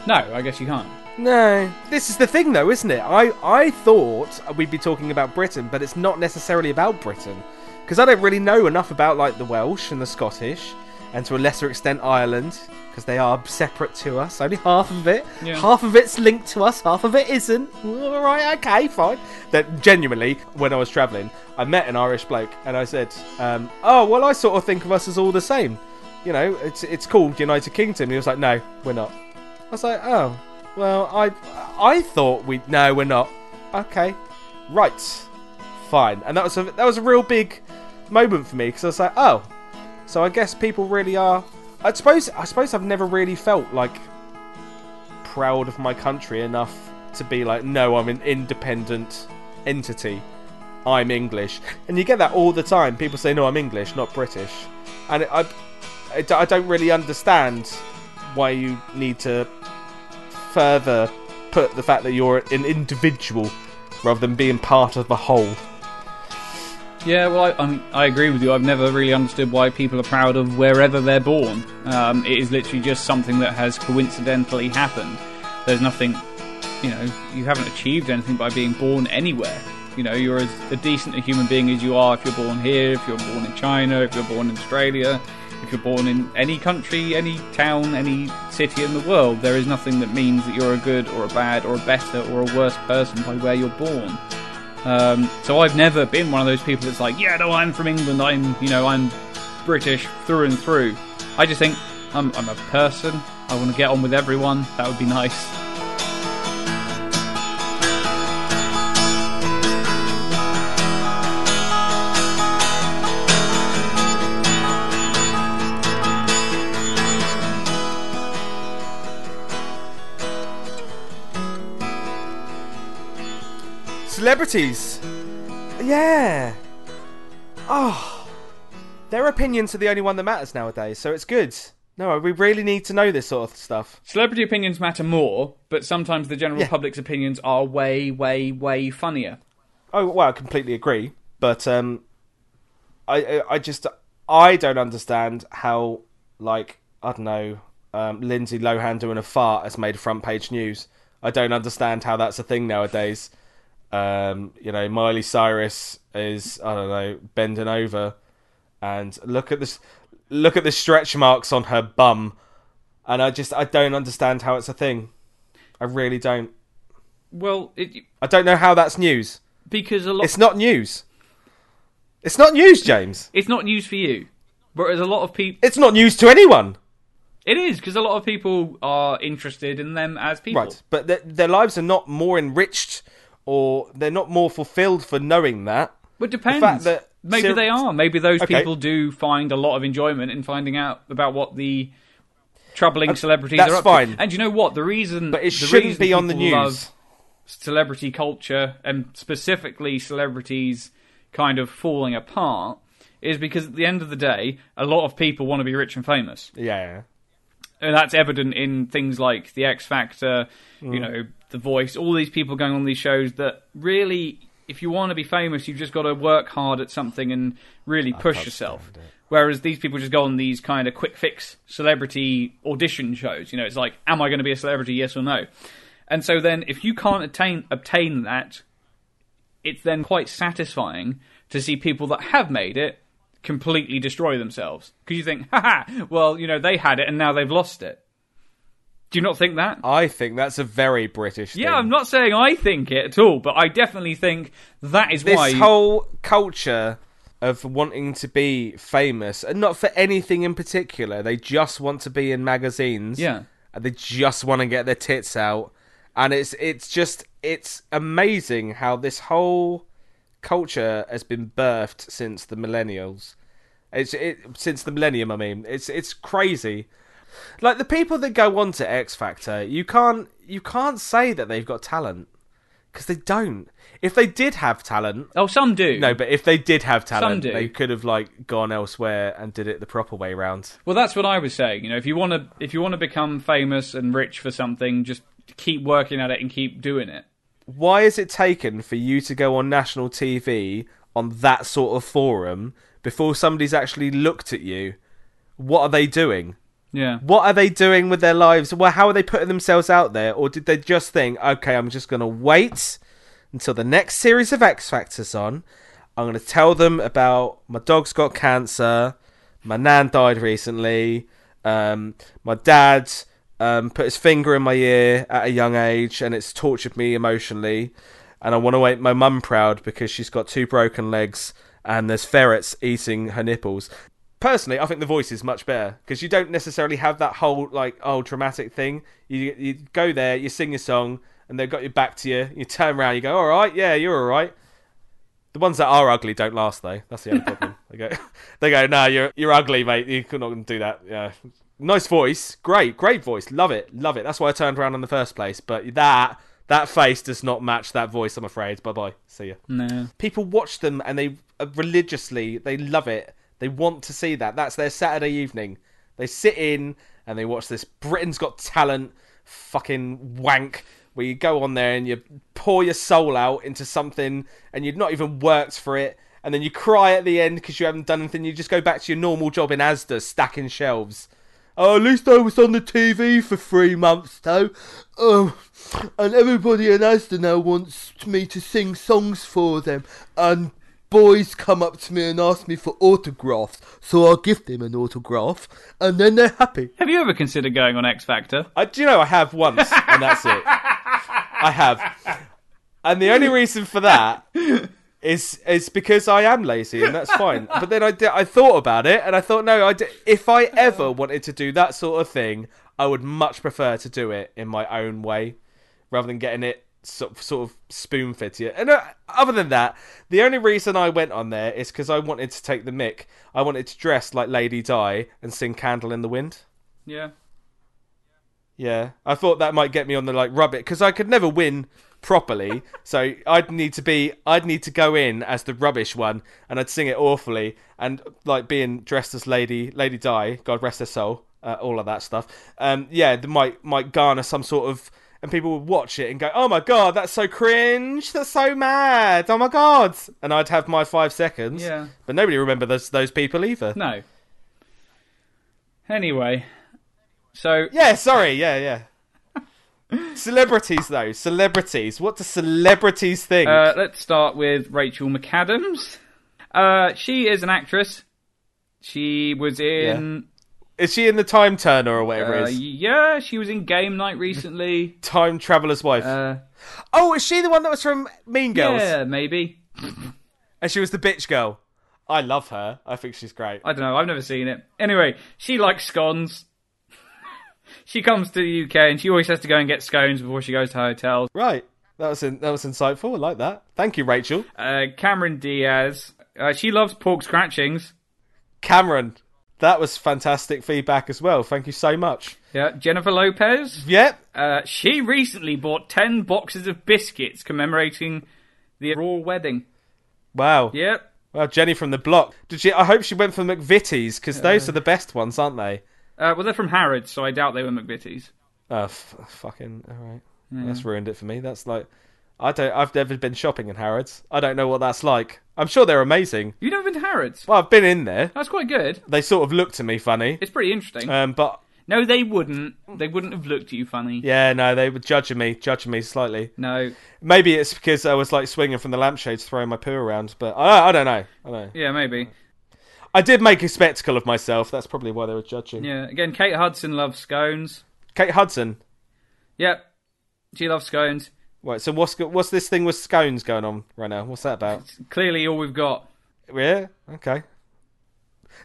No, I guess you can't. No, this is the thing, though, isn't it? I I thought we'd be talking about Britain, but it's not necessarily about Britain because I don't really know enough about like the Welsh and the Scottish, and to a lesser extent Ireland, because they are separate to us. Only half of it, Yeah. half of it's linked to us, half of it isn't. All right, okay, fine. That genuinely, when I was travelling, I met an Irish bloke, and I said, um, "Oh, well, I sort of think of us as all the same. You know, it's it's called United Kingdom." He was like, "No, we're not." I was like, oh, well, I I thought we no, we're not. Okay, right, fine. And that was a that was a real big moment for me because I was like, oh, so I guess people really are. I suppose I suppose I've never really felt like proud of my country enough to be like, no, I'm an independent entity. I'm English, and you get that all the time. People say, no, I'm English, not British, and I, I, I don't really understand why you need to further put the fact that you're an individual rather than being part of the whole. Yeah, well, I, I agree with you. I've never really understood why people are proud of wherever they're born. Um, it is literally just something that has coincidentally happened. There's nothing, you know, you haven't achieved anything by being born anywhere. You know, you're as a decent a human being as you are if you're born here, if you're born in China, if you're born in Australia, you're born in any country, any town, any city in the world. There is nothing that means that you're a good or a bad or a better or a worse person by where you're born. Um, so I've never been one of those people that's like, yeah, no, I'm from England. I'm, you know, I'm British through and through. I just think I'm, I'm a person. I want to get on with everyone. That would be nice. Celebrities. Yeah. Oh. Their opinions are the only one that matters nowadays, so it's good. No, we really need to know this sort of stuff. Celebrity opinions matter more, but sometimes the general Yeah. public's opinions are way, way, way funnier. Oh well, I completely agree, but um, I I- just I don't understand how like I don't know um, Lindsay Lohan doing a fart has made front page news. I don't understand how that's a thing nowadays. Um, you know, Miley Cyrus is I don't know bending over, and look at this look at the stretch marks on her bum, and I just I don't understand how it's a thing. I really don't. Well, it, I don't know how that's news. because a lot It's not news. It's not news, James. it's not news for you. Whereas a lot of people, It's not news to anyone. it is because a lot of people are interested in them as people. Right. But their, their lives are not more enriched or they're not more fulfilled for knowing that. But it depends. fact that Maybe ser- they are. Maybe those Okay. people do find a lot of enjoyment in finding out about what the troubling celebrities that's are up fine. to. And you know what? The reason, But it the shouldn't reason be on the news. celebrity culture and specifically celebrities kind of falling apart is because at the end of the day, a lot of people want to be rich and famous. Yeah. And that's evident in things like The X Factor, you Mm. know, The Voice, all these people going on these shows that really, if you want to be famous, you've just got to work hard at something and really push yourself. Whereas these people just go on these kind of quick fix celebrity audition shows. You know, it's like, am I going to be a celebrity, yes or no? And so then, if you can't attain obtain that, it's then quite satisfying to see people that have made it completely destroy themselves because you think, ha ha, well, you know, they had it and now they've lost it. Do you not think that? I think that's a very British thing. Yeah, I'm not saying I think it at all, but I definitely think that is This why. This whole culture of wanting to be famous, and not for anything in particular, they just want to be in magazines. Yeah. and they just want to get their tits out and it's it's just it's amazing how this whole culture has been birthed since the millennials it's it since the millennium i mean it's it's crazy like the people that go on to x factor you can't you can't say that they've got talent because they don't if they did have talent oh, some do. no but if they did have talent do. they could have like gone elsewhere and did it the proper way round Well, that's what I was saying. You know, if you want to, if you want to become famous and rich for something, just keep working at it and keep doing it. why is it taken for you to go on national TV on that sort of forum before somebody's actually looked at you? What are they doing? Yeah. What are they doing with their lives? Well, how are they putting themselves out there? Or did they just think, okay, I'm just going to wait until the next series of X Factors on? I'm going to tell them about my dog's got cancer, my nan died recently, um, my dad um, put his finger in my ear at a young age and it's tortured me emotionally. And I want to make my mum proud because she's got two broken legs and there's ferrets eating her nipples. Personally, I think the voice is much better because you don't necessarily have that whole like oh dramatic thing. You you go there, you sing your song, and they've got your back to you. You turn around, you go all right, yeah, you're all right. The ones that are ugly don't last though. That's the only problem. they go, they go, no, you're you're ugly, mate. You're not going to do that. Yeah, nice voice, great, great voice. Love it, love it. That's why I turned around in the first place. But that that face does not match that voice. I'm afraid. Bye bye. See ya. No. People watch them and they uh, religiously they love it. They want to see that. That's their Saturday evening. They sit in and they watch this Britain's Got Talent fucking wank where you go on there and you pour your soul out into something and you've not even worked for it and then you cry at the end because you haven't done anything you just go back to your normal job in asda stacking shelves oh at least i was on the tv for three months though oh and everybody in asda now wants me to sing songs for them and boys come up to me and ask me for autographs so i'll give them an autograph and then they're happy Have you ever considered going on X Factor? I, do you know I have once, and that's it. I have, and the only reason for that is is because I am lazy, and that's fine. But then I did, I thought about it, and I thought, no, I did, if I ever wanted to do that sort of thing, I would much prefer to do it in my own way, rather than getting it sort of, sort of spoon to you. And uh, other than that, the only reason I went on there is because I wanted to take the mic. I wanted to dress like Lady Di and sing "Candle in the Wind." Yeah. Yeah, I thought that might get me on the like rub it because I could never win properly. so I'd need to be, I'd need to go in as the rubbish one, and I'd sing it awfully, and like being dressed as Lady Lady Di, God rest her soul, uh, all of that stuff. Um, yeah, might might garner some sort of, and people would watch it and go, "Oh my god, that's so cringe, that's so mad, oh my god," and I'd have my five seconds. Yeah. but nobody remember those those people either. No. Anyway, so Yeah, sorry. Yeah, yeah. celebrities, though. Celebrities. What do celebrities think? uh, let's start with Rachel McAdams. Uh, she is an actress. She was in. Is she in the Time Turner or whatever Uh, it is? yeah, she was in Game Night recently. Time Traveler's Wife. Uh, oh, is she the one that was from Mean Girls? yeah, maybe. And she was the bitch girl. I love her. I think she's great. I don't know. I've never seen it. Anyway, she likes scones. she comes to the UK and she always has to go and get scones before she goes to hotels. Right. That was in, that was insightful. I like that. Thank you, Rachel. Uh, Cameron Diaz. Uh, she loves pork scratchings. Cameron. That was fantastic feedback as well. Thank you so much. Yeah, Jennifer Lopez. Yep. Uh, she recently bought 10 boxes of biscuits commemorating the royal wedding. Wow. Yep. Well, Jenny from the block. Did she? I hope she went for McVitie's because those are the best ones, aren't they? Uh, well, they're from Harrods, so I doubt they were McVitie's. Oh, f- fucking all right. That's ruined it for me. That's like, I don't. I've never been shopping in Harrods. I don't know what that's like. I'm sure they're amazing. You've never been to Harrods? Well, I've been in there. That's quite good. They sort of looked at me funny. It's pretty interesting. Um, but no, they wouldn't. They wouldn't have looked at you funny. yeah, no, they were judging me, judging me slightly. No. Maybe it's because I was like swinging from the lampshades, throwing my poo around. But I, I don't know. I don't know. Yeah, maybe. I did make a spectacle of myself. That's probably why they were judging. Yeah. Again, Kate Hudson loves scones. Kate Hudson. Yep. She loves scones. Right. So what's what's this thing with scones going on right now? What's that about? Clearly, all we've got. Yeah. Okay.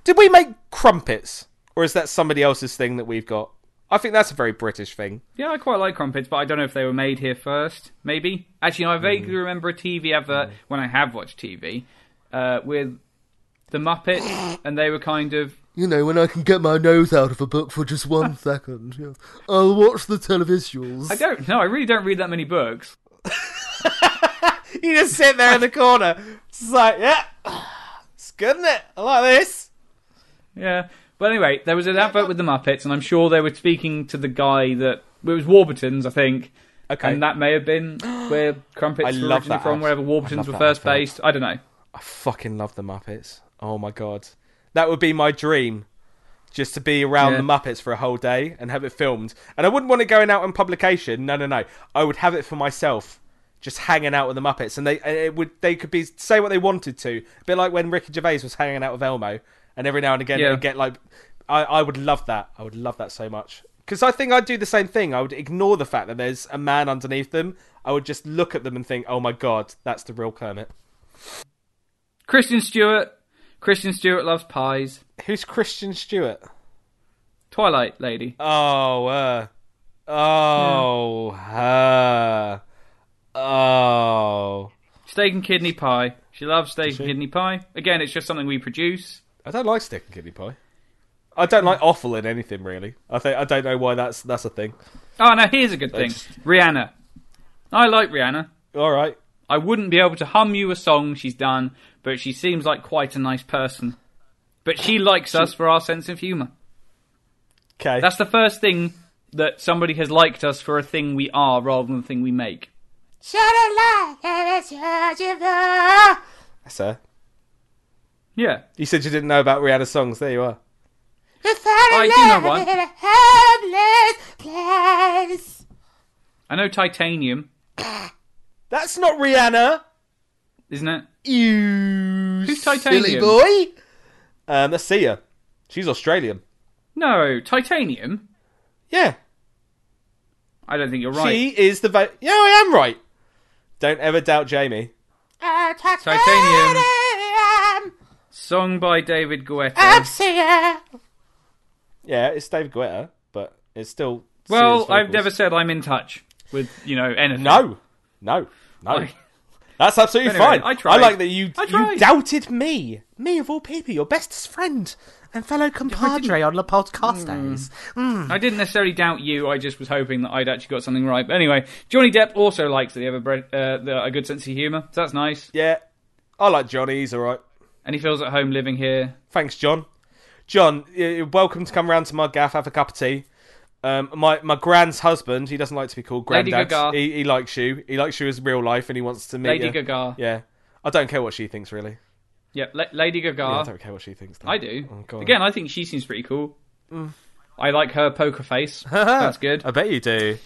Did we make crumpets, or is that somebody else's thing that we've got? I think that's a very British thing. Yeah, I quite like crumpets, but I don't know if they were made here first. Maybe. Actually, I vaguely Mm. remember a TV advert when I have watched TV uh, with the Muppets, and they were kind of You know, when I can get my nose out of a book for just one second. Yeah. I'll watch the televisuals. I don't know. I really don't read that many books. You just sit there in the corner. It's like, yeah, it's good, isn't it? I like this. Yeah. But anyway, there was an advert with the Muppets, and I'm sure they were speaking to the guy that it was Warburton's, I think. Okay. And that may have been where crumpets I were love originally from, ad. wherever Warburton's were first advert. based. I don't know. I fucking love the Muppets. Oh my god, that would be my dream. Just to be around Yeah. the Muppets for a whole day and have it filmed. And I wouldn't want it going out in publication. No, no, no. I would have it for myself, just hanging out with the Muppets, and they it would they could be say what they wanted to. A bit like when Ricky Gervais was hanging out with Elmo, and every now and again Yeah. they'd get like, I I would love that. I would love that so much. Because I think I'd do the same thing. I would ignore the fact that there's a man underneath them. I would just look at them and think, "Oh my god, that's the real Kermit." Kristen Stewart. Kristen Stewart loves pies. Who's Kristen Stewart? Twilight lady. Oh, uh, oh, her, oh. Steak and kidney pie. She loves steak and kidney pie. Again, it's just something we produce. I don't like steak and kidney pie. I don't like offal in anything really. I think I don't know why that's that's a thing. Oh, now here's a good thing. just- Rihanna. I like Rihanna. All right. I wouldn't be able to hum you a song she's done, but she seems like quite a nice person. But she likes us for our sense of humour. Okay. That's the first thing that somebody has liked us for a thing we are rather than a thing we make. Should have liked it, the That's her. Yeah. You said you didn't know about Rihanna's songs. There you are. I do know one. in a homeless place. I know Titanium, That's not Rihanna. isn't it? You Who's silly Titanium? boy. Um, let's see her. She's Australian. No, Titanium. Yeah. I don't think you're right. She is the vote. Yeah, I am right. Don't ever doubt Jamie. Uh, Titanium. Titanium. Song by David Guetta. I'm singer. Yeah, it's David Guetta, but it's still. well, I've vocals. never said I'm in touch with you know anything. No, no, no. That's absolutely Anyway, fine. I tried. I like that you you doubted me, me of all people, your best friend and fellow compadre on the podcast days. I didn't necessarily doubt you. I just was hoping that I'd actually got something right. But anyway, Johnny Depp also likes that he have a, bre- uh, the, a good sense of humour. So that's nice. Yeah, I like Johnny. He's all right. And he feels at home living here. Thanks, John. John, you're welcome to come round to my gaff, have a cup of tea. Um, my my grand's husband, he doesn't like to be called Lady granddad. Gaga. He, he likes you. He likes you as real life, and he wants to meet Lady you. Gaga. Yeah, I don't care what she thinks really. Yeah, La- Lady Gaga. Yeah, I don't care what she thinks. though. I do. Oh. Again, I think she seems pretty cool. I like her poker face. That's good. I bet you do.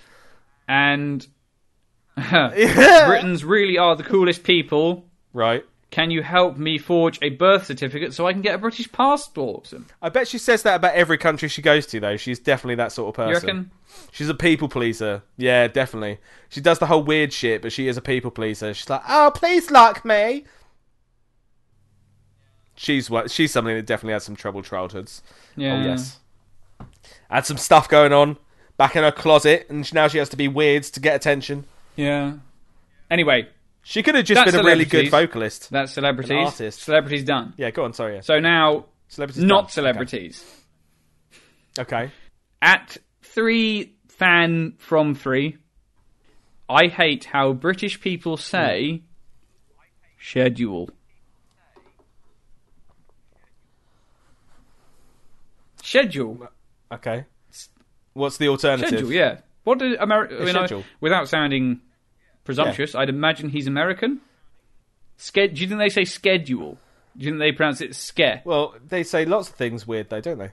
And Britons really are the coolest people. Right. Can you help me forge a birth certificate so I can get a British passport? I bet she says that about every country she goes to, though. She's definitely that sort of person. You reckon? She's a people pleaser. Yeah, definitely. She does the whole weird shit, but she is a people pleaser. She's like, oh, please like me. She's what? She's something that definitely had some troubled childhoods. Oh, yeah. Oh yes. Had some stuff going on back in her closet, and now she has to be weird to get attention. Yeah. Anyway, She could have just That's been a really good celebrities. vocalist. that's celebrities. An artist. Celebrities done. Yeah, go on. Sorry. Yeah. So now, Celebrities not celebrities. Okay. At three fan from three, I hate how British people say schedule. Schedule. Okay. What's the alternative? Schedule, yeah. What did America? You know, schedule. without sounding presumptuous, I'd imagine he's American. Sched- Do you think they say schedule? Do you think they pronounce it ske? Well, they say lots of things weird though, don't they?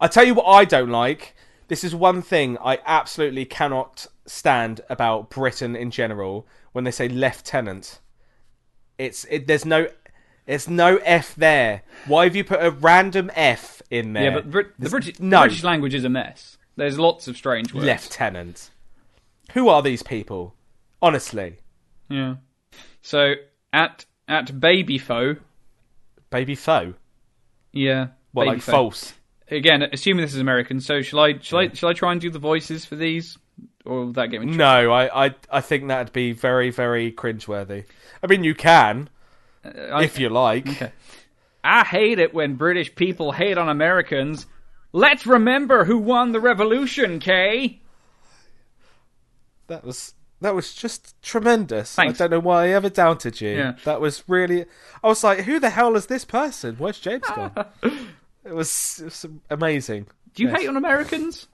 I tell you what I don't like. This is one thing I absolutely cannot stand about Britain in general when they say lieutenant. It's it, there's no there's no F there. Why have you put a random F in there? Yeah, but Brit- the British, no the British language is a mess. There's lots of strange words. lieutenant. Who are these people? Honestly, Yeah. So at at baby foe, baby foe. yeah. What like foe. false? Again, assuming this is American. So shall I? Shall I? Shall I try and do the voices for these, or that get me? No, I, I I think that'd be very very cringeworthy. I mean, you can uh, I- if you like. Okay. I hate it when British people hate on Americans. Let's remember who won the revolution, Kay. That was that was just tremendous. Thanks. I don't know why I ever doubted you. Yeah. That was really. I was like, who the hell is this person? Where's James gone? it, was, it was amazing. Do you Yes. hate on Americans?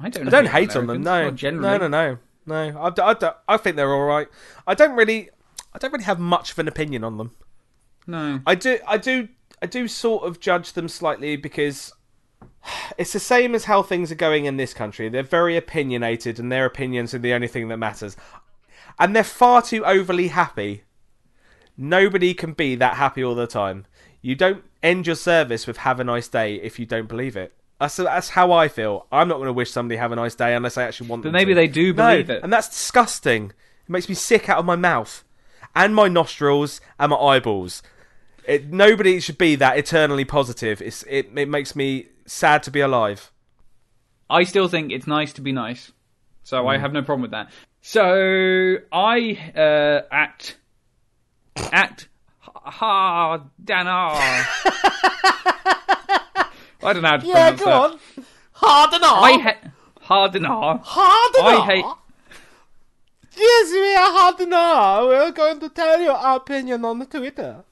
I don't. I don't hate on them. No, generally. no, no, no, no. I think they're all right. I don't really. I don't really have much of an opinion on them. No. I do, I do, I do sort of judge them slightly because it's the same as how things are going in this country. They're very opinionated, and their opinions are the only thing that matters. And they're far too overly happy. Nobody can be that happy all the time. You don't end your service with "Have a nice day" if you don't believe it. That's that's how I feel. I'm not going to wish somebody have a nice day unless I actually want But them. maybe to. they do No, believe it. and that's disgusting. It makes me sick out of my mouth, and my nostrils, and my eyeballs. It, nobody should be that eternally positive. It's, it it makes me sad to be alive. I still think it's nice to be nice, so Mm. I have no problem with that. So I uh, at at Ha Danar. I don't know how to Yeah, pronounce go that. on. Hard and I hate Hardenar. Hard and I hate. Yes, we are hard and We're going to tell you our opinion on Twitter.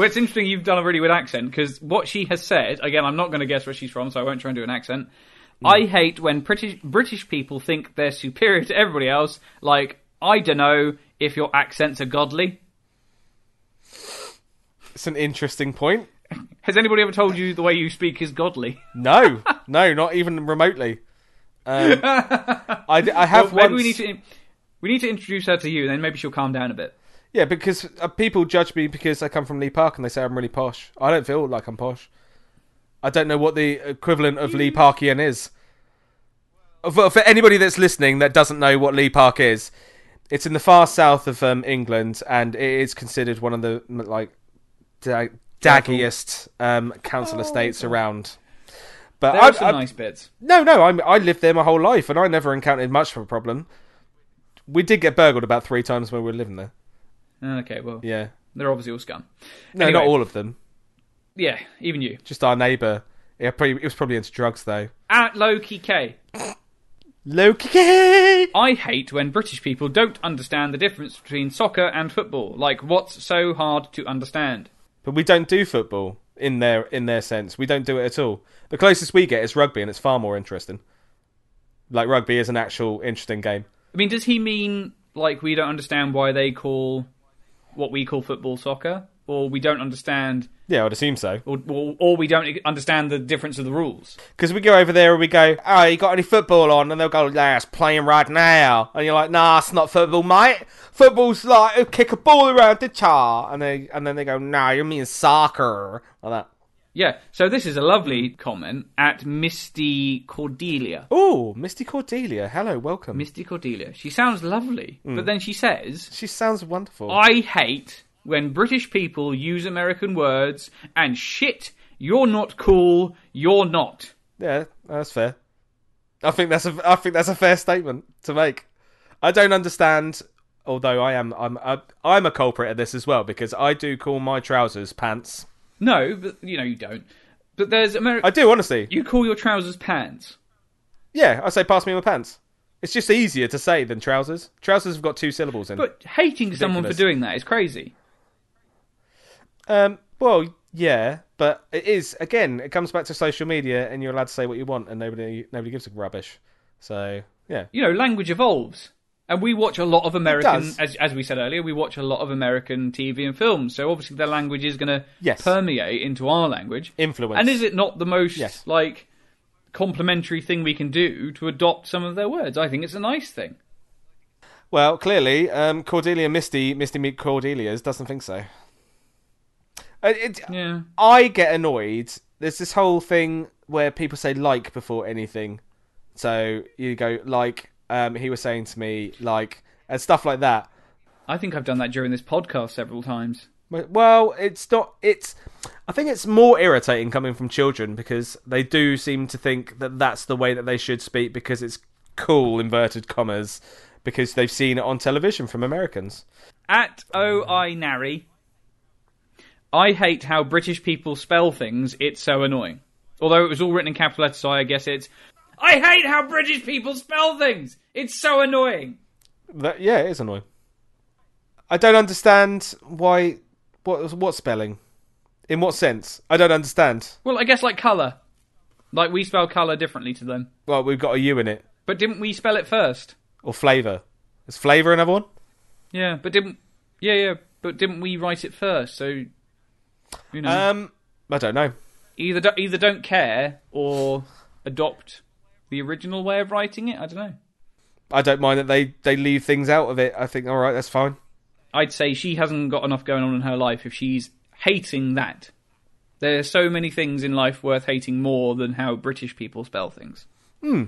Well, it's interesting you've done a really good accent because what she has said, again, I'm not going to guess where she's from, so I won't try and do an accent. I hate when British British people think they're superior to everybody else. Like, I don't know if your accents are godly. It's an interesting point. Has anybody ever told you the way you speak is godly? No, no, not even remotely. Um, I, I have Well, maybe once. we need to we need to introduce her to you, and then maybe she'll calm down a bit. Yeah, because uh, people judge me because I come from Leigh Park and they say I'm really posh. I don't feel like I'm posh. I don't know what the equivalent of Leigh Parkian is. For, for anybody that's listening that doesn't know what Leigh Park is, it's in the far south of um, England and it is considered one of the like da- daggiest um, council estates around. But There I, are some I- nice bits. no, no, I'm, I lived there my whole life and I never encountered much of a problem. We did get burgled about three times when we were living there. Ah, okay, well, Yeah. they're obviously all scum. No, Anyway. not all of them. Yeah, even you. Just our neighbour. Yeah, probably, it was probably into drugs though. At Loki K. Loki. I hate when British people don't understand the difference between soccer and football. Like, what's so hard to understand? But we don't do football in their in their sense. We don't do it at all. The closest we get is rugby, and it's far more interesting. Like rugby is an actual interesting game. I mean, does he mean like we don't understand why they call what we call football soccer, or we don't understand, Yeah, I'd assume so. or, or, or we don't understand the difference of the rules? Because we go over there and we go, "Oh, you got any football on?" And they'll go, "Yeah, it's playing right now." And you're like, "Nah, it's not football, mate. Football's like oh, kick a ball around the char." And they and then they go, "Nah, you mean soccer?" Like that. Yeah. So this is a lovely comment at Misty Cordelia. Oh, Misty Cordelia. Hello, welcome. Misty Cordelia. She sounds lovely, mm. but then she says, she sounds wonderful. I hate when British people use American words and shit, you're not cool, you're not. Yeah, that's fair. I think that's a I think that's a fair statement to make. I don't understand, although I am I'm I, I'm a culprit at this as well because I do call my trousers pants. No, but you know you don't. But there's American. I do honestly. You call your trousers pants. Yeah, I say pass me my pants. It's just easier to say than trousers. Trousers have got two syllables in. It. But hating someone for doing that is crazy. um, well, yeah, but it is again. It comes back to social media, and you're allowed to say what you want, and nobody nobody gives a rubbish. So yeah, You know, language evolves. And we watch a lot of American, as, as we said earlier, we watch a lot of American TV and films. So obviously their language is going to Yes. permeate into our language. influence. And is it not the most Yes. like complimentary thing we can do to adopt some of their words? I think it's a nice thing. Well, clearly, um, Cordelia Misty, Misty Meet Cordelia's doesn't think so. Uh, It, Yeah. I get annoyed. There's this whole thing where people say like before anything. So you go like, um, he was saying to me like, and stuff like that. I think I've done that during this podcast several times. Well, it's not. It's. I think it's more irritating coming from children because they do seem to think that that's the way that they should speak because it's cool inverted commas because they've seen it on television from Americans. At OI Nary, I hate how British people spell things. It's so annoying. Although it was all written in capital letters, so I guess it's. I hate how British people spell things. It's so annoying. That, yeah, it is annoying. I don't understand why. What what spelling? In what sense? I don't understand. Well, I guess like colour. Like we spell colour differently to them. Well, we've got a U in it, But didn't we spell it first? or flavour. Is flavour another one? Yeah, but didn't. Yeah, yeah, but didn't we write it first? So, you know, Um, I don't know. either do, either don't care or adopt the original way of writing it. I don't know. I don't mind that they they leave things out of it. I think all right, that's fine. I'd say she hasn't got enough going on in her life if she's hating that. There are so many things in life worth hating more than how British people spell things. Hmm.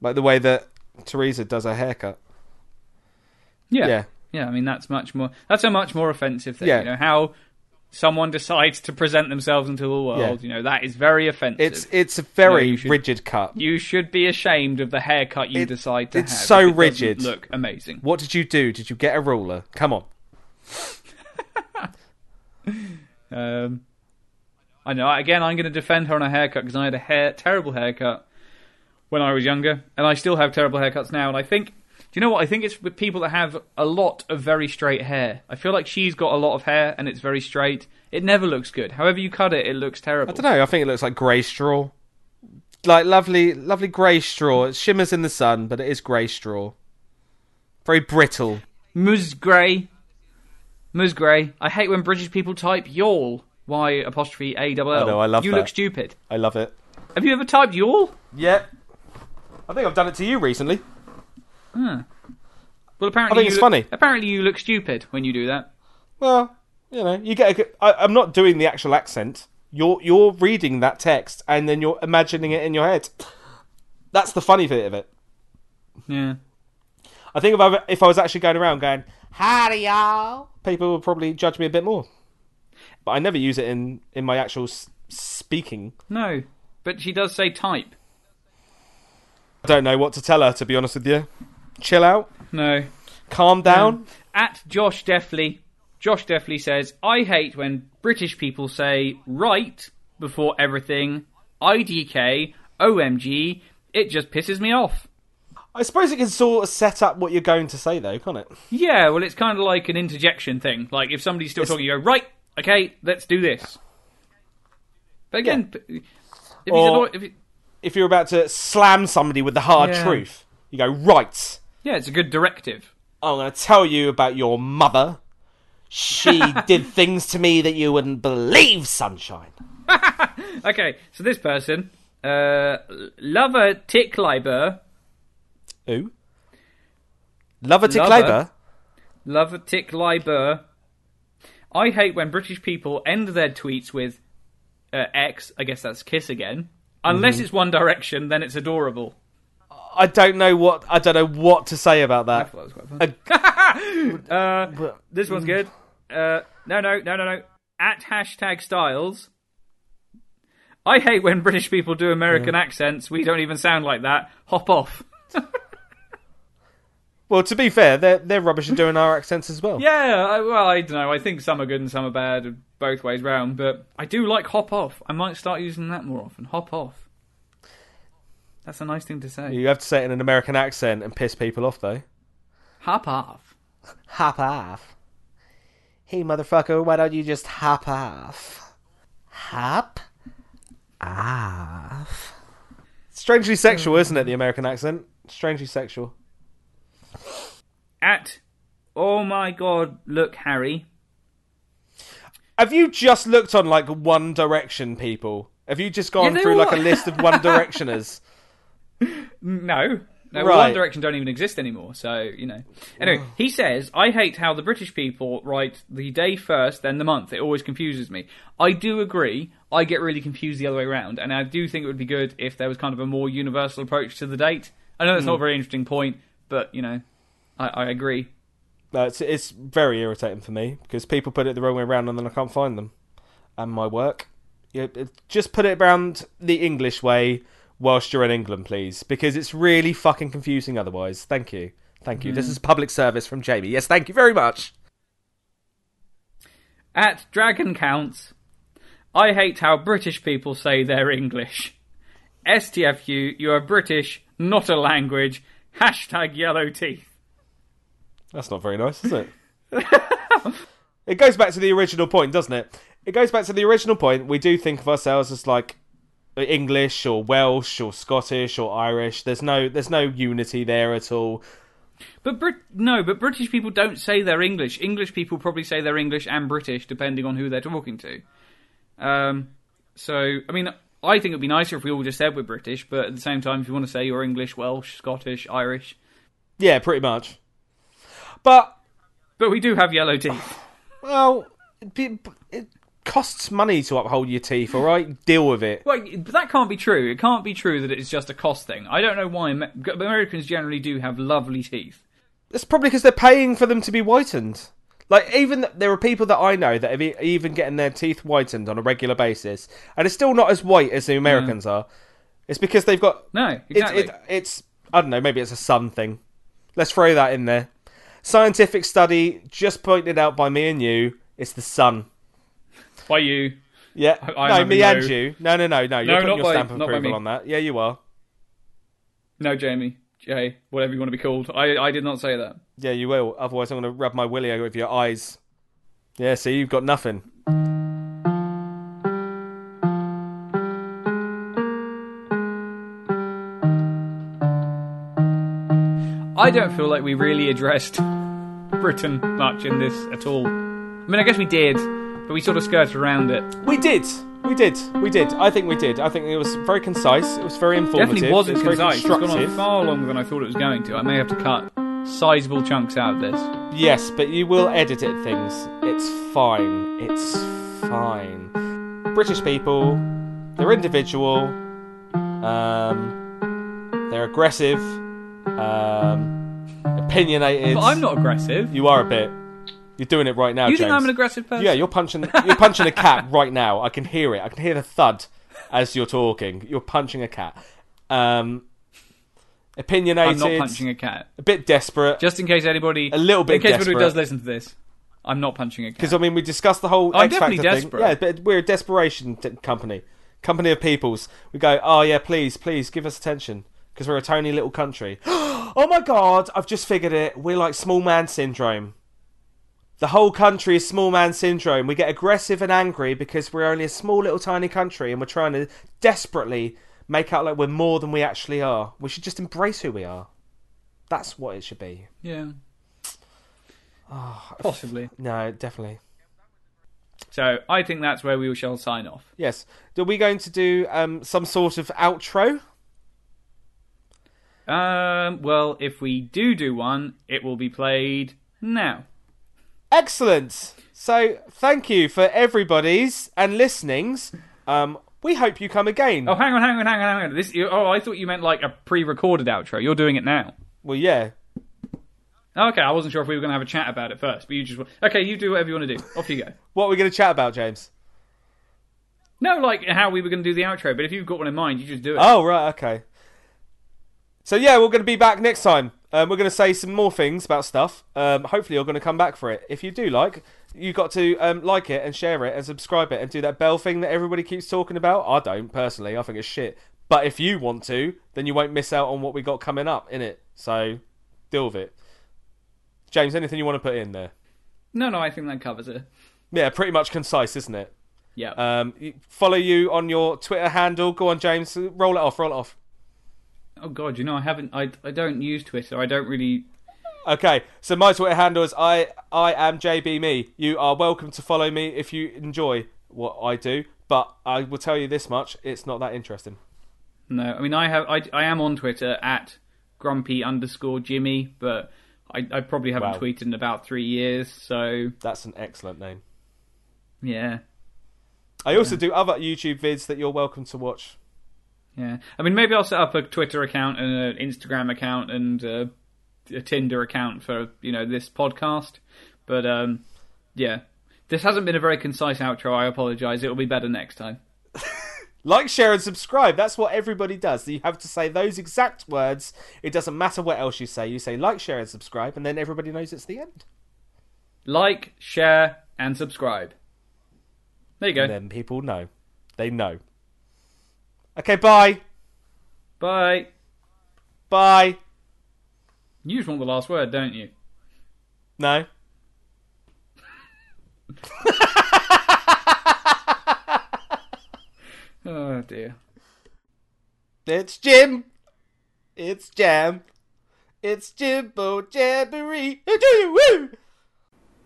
Like the way that Theresa does her haircut. Yeah. Yeah. Yeah, I mean that's much more that's a much more offensive thing. Yeah. You know, how someone decides to present themselves into the world, Yeah. you know, that is very offensive. It's it's a very you should- rigid cut. you should be ashamed of the haircut you It- decide to it's have. so it rigid. Look amazing. What did you do? Did you get a ruler? Come on. Um, I know. Again, I'm going to defend her on her haircut because I had a hair terrible haircut when I was younger, and I still have terrible haircuts now. And I think, you know what? I think it's with people that have a lot of very straight hair. I feel like she's got a lot of hair and it's very straight. It never looks good. However you cut it, it looks terrible. I don't know. I think it looks like grey straw, like lovely, lovely grey straw. It shimmers in the sun, but it is grey straw. Very brittle. Mus Grey. Mus Grey. I hate when British people type y'all. Y apostrophe A double L. I know, I love You that. look stupid. I love it. Have you ever typed y'all? Yeah. I think I've done it to you recently. Hmm. Well, apparently I think it's look- funny. Apparently, you look stupid when you do that. Well, you know, you get. A, good- I, I'm not doing the actual accent. You're you're reading that text and then you're imagining it in your head. That's the funny bit of it. Yeah. I think if I if I was actually going around going, Howdy, y'all. people would probably judge me a bit more. But I never use it in in my actual s- speaking. No, but she does say type. I don't know what to tell her to be honest with you. Chill out, No. calm down. Um, at Josh Deffley, Josh Deffley says, I hate when British people say right before everything, IDK, OMG, it just pisses me off. I suppose it can sort of set up what you're going to say though, can't it? Yeah, well, it's kind of like an interjection thing. Like, if somebody's still talking, you go, right, okay, let's do this. But again, p- if he's Or- annoyed, if it, If you're about to slam somebody with the hard Yeah. truth, you go right. Yeah, it's a good directive. I'm going to tell you about your mother. She did things to me that you wouldn't believe, sunshine. Okay, so this person, uh, Lover Tick Leiber, Who? Lover Tick Lover. Labour? Lover Tick Leiber. I hate when British people end their tweets with uh, X. I guess that's kiss again. Unless Mm-hmm. it's One Direction, then it's adorable. I don't know what I don't know what to say about I that. thought that was quite fun. uh, this one's good. Uh, no, no, no, no, no. At hashtag Styles. I hate when British people do American accents. We don't even sound like that. Hop off. Well, to be fair, they're they're rubbish at doing our accents as well. Yeah, I, well, I don't know. I think some are good and some are bad, both ways round. But I do like hop off. I might start using that more often. Hop off. That's a nice thing to say. You have to say it in an American accent and piss people off, though. Hop off. Hop off. Hey, motherfucker, why don't you just hop off? Hop off. Strangely sexual, isn't it, the American accent? Strangely sexual. At oh my god, look Harry. Have you just looked on, like, One Direction people? Have you just gone Yeah, through, all- like, a list of One Directioners? No. No, Right. One Direction don't even exist anymore, so, you know. Anyway, he says, I hate how the British people write the day first, then the month. It always confuses me. I do agree. I get really confused the other way around, and I do think it would be good if there was kind of a more universal approach to the date. I know that's not a hmm. very interesting point, but, you know, I, I agree. No, it's, it's very irritating for me because people put it the wrong way around and then I can't find them. And my work. Yeah, just put it around the English way whilst you're in England, please, because it's really fucking confusing otherwise. Thank you. Thank you. This mm-hmm. is public service from Jamie. Yes, thank you very much. At Dragon Counts, I hate how British people say they're English. STFU, you are British, not a language. Hashtag yellow teeth. That's not very nice, is it? it goes back to the original point, doesn't it? It goes back to the original point. We do think of ourselves as like English or Welsh or Scottish or Irish. There's no there's no unity there at all. But Brit- no, but British people don't say they're English. English people probably say they're English and British, depending on who they're talking to. Um, so, I mean, I think it'd be nicer if we all just said we're British, but at the same time, if you want to say you're English, Welsh, Scottish, Irish, Yeah, pretty much. But but we do have yellow teeth. Well, it, costs money to uphold your teeth, all right? Deal with it. Well, but that can't be true. It can't be true that it's just a cost thing. I don't know why Americans generally do have lovely teeth. It's probably because they're paying for them to be whitened. Like, even there are people that I know that are even getting their teeth whitened on a regular basis, and it's still not as white as the Americans are. It's because they've got. No, exactly. it, it's. I don't know, maybe it's a sun thing. Let's throw that in there. Scientific study just pointed out by me and you it's the sun. By you. Yeah. I- I'm no, me no- and you. No, no, no, no. You're No, putting not your by- stamp of approval on that. Yeah, you are. No, Jamie, Jay, whatever you want to be called. I I did not say that. Yeah, you will. Otherwise, I'm going to rub my willy over your eyes. Yeah, see, you've got nothing. I don't feel like we really addressed Britain much in this at all. I mean, I guess we did, but we sort of skirted around it. We did. We did. We did. I think we did. I think it was very concise. It was very informative. Definitely wasn't it was concise. It's gone on far longer than I thought it was going to. I may have to cut sizable chunks out of this. Yes, but you will edit it things. It's fine. It's fine. British people, they're individual. Um, they're aggressive. Um, opinionated. But I'm not aggressive. You are a bit. You're doing it right now, you James. think I'm an aggressive person? Yeah, you're punching. You're punching a cat right now. I can hear it. I can hear the thud as you're talking. You're punching a cat. Um, opinionated. I'm not punching a cat. A bit desperate. Just in case anybody, A little bit in case anybody does listen to this, I'm not punching a cat. Because I mean, we discussed the whole I'm X Factor definitely thing. desperate. Yeah, but we're a desperation t- company, company of peoples. We go, oh yeah, please, please give us attention because we're a tiny little country. oh my god, I've just figured it. We're like small man syndrome. The whole country is small man syndrome. We get aggressive and angry because we're only a small little tiny country and we're trying to desperately make out like we're more than we actually are. We should just embrace who we are. That's what it should be. yeah, Ah, possibly. No, definitely. So I think that's where we shall sign off. Yes. Are we going to do um, some sort of outro? Um, well, if we do do one, it will be played now. Excellent. So, thank you for everybody's and listenings. Um, we hope you come again. Oh, hang on, hang on, hang on, hang on. This, oh, I thought you meant like a pre-recorded outro. You're doing it now. Well, yeah. Okay, I wasn't sure if we were going to have a chat about it first, but you just okay. You do whatever you want to do. Off you go. What are we going to chat about, James? No, like how we were going to do the outro, but if you've got one in mind, you just do it. Oh, right, okay. So, yeah, we're going to be back next time. Um, we're going to say some more things about stuff. Um, hopefully, you're going to come back for it. If you do like, you got to um, like it and share it and subscribe it and do that bell thing that everybody keeps talking about. I don't, personally. I think it's shit. But if you want to, then you won't miss out on what we got coming up in it. So, deal with it. James, anything you want to put in there? No, no, I think that covers it. Yeah, pretty much concise, isn't it? Yeah. Um, follow you on your Twitter handle. Go on, James. Roll it off. Roll it off. Oh God, you know I haven't. I I don't use Twitter. I don't really. Okay, so my Twitter handle is I I am JB Me. You are welcome to follow me if you enjoy what I do, but I will tell you this much: it's not that interesting. No, I mean I have. I I am on Twitter at grumpy underscore Jimmy, but I I probably haven't Wow. tweeted in about three years. So That's an excellent name. yeah, I also do other YouTube vids that you're welcome to watch. Yeah. I mean maybe I'll set up a Twitter account and an Instagram account and uh, a Tinder account for you know this podcast. But um, yeah, this hasn't been a very concise outro. I apologise. It will be better next time. Like, share, and subscribe. That's what everybody does. You have to say those exact words. It doesn't matter what else you say. You say like, share, and subscribe, and then everybody knows it's the end. Like, share, and subscribe. There you go. And then people know. They know. Okay, bye. Bye. Bye. You just want the last word, don't you? No. Oh dear. It's Jim. It's Jam. It's Jimbo Jamboree. Woo!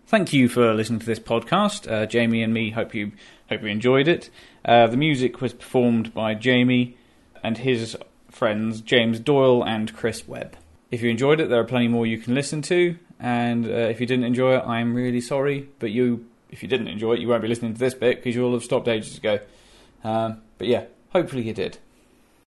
Thank you for listening to this podcast. Uh, Jamie and me hope you hope you enjoyed it. Uh, the music was performed by Jamie and his friends James Doyle and Chris Webb. If you enjoyed it, there are plenty more you can listen to. And uh, if you didn't enjoy it, I'm really sorry. But you, if you didn't enjoy it, you won't be listening to this bit because you'll have stopped ages ago. Um, but yeah, hopefully you did.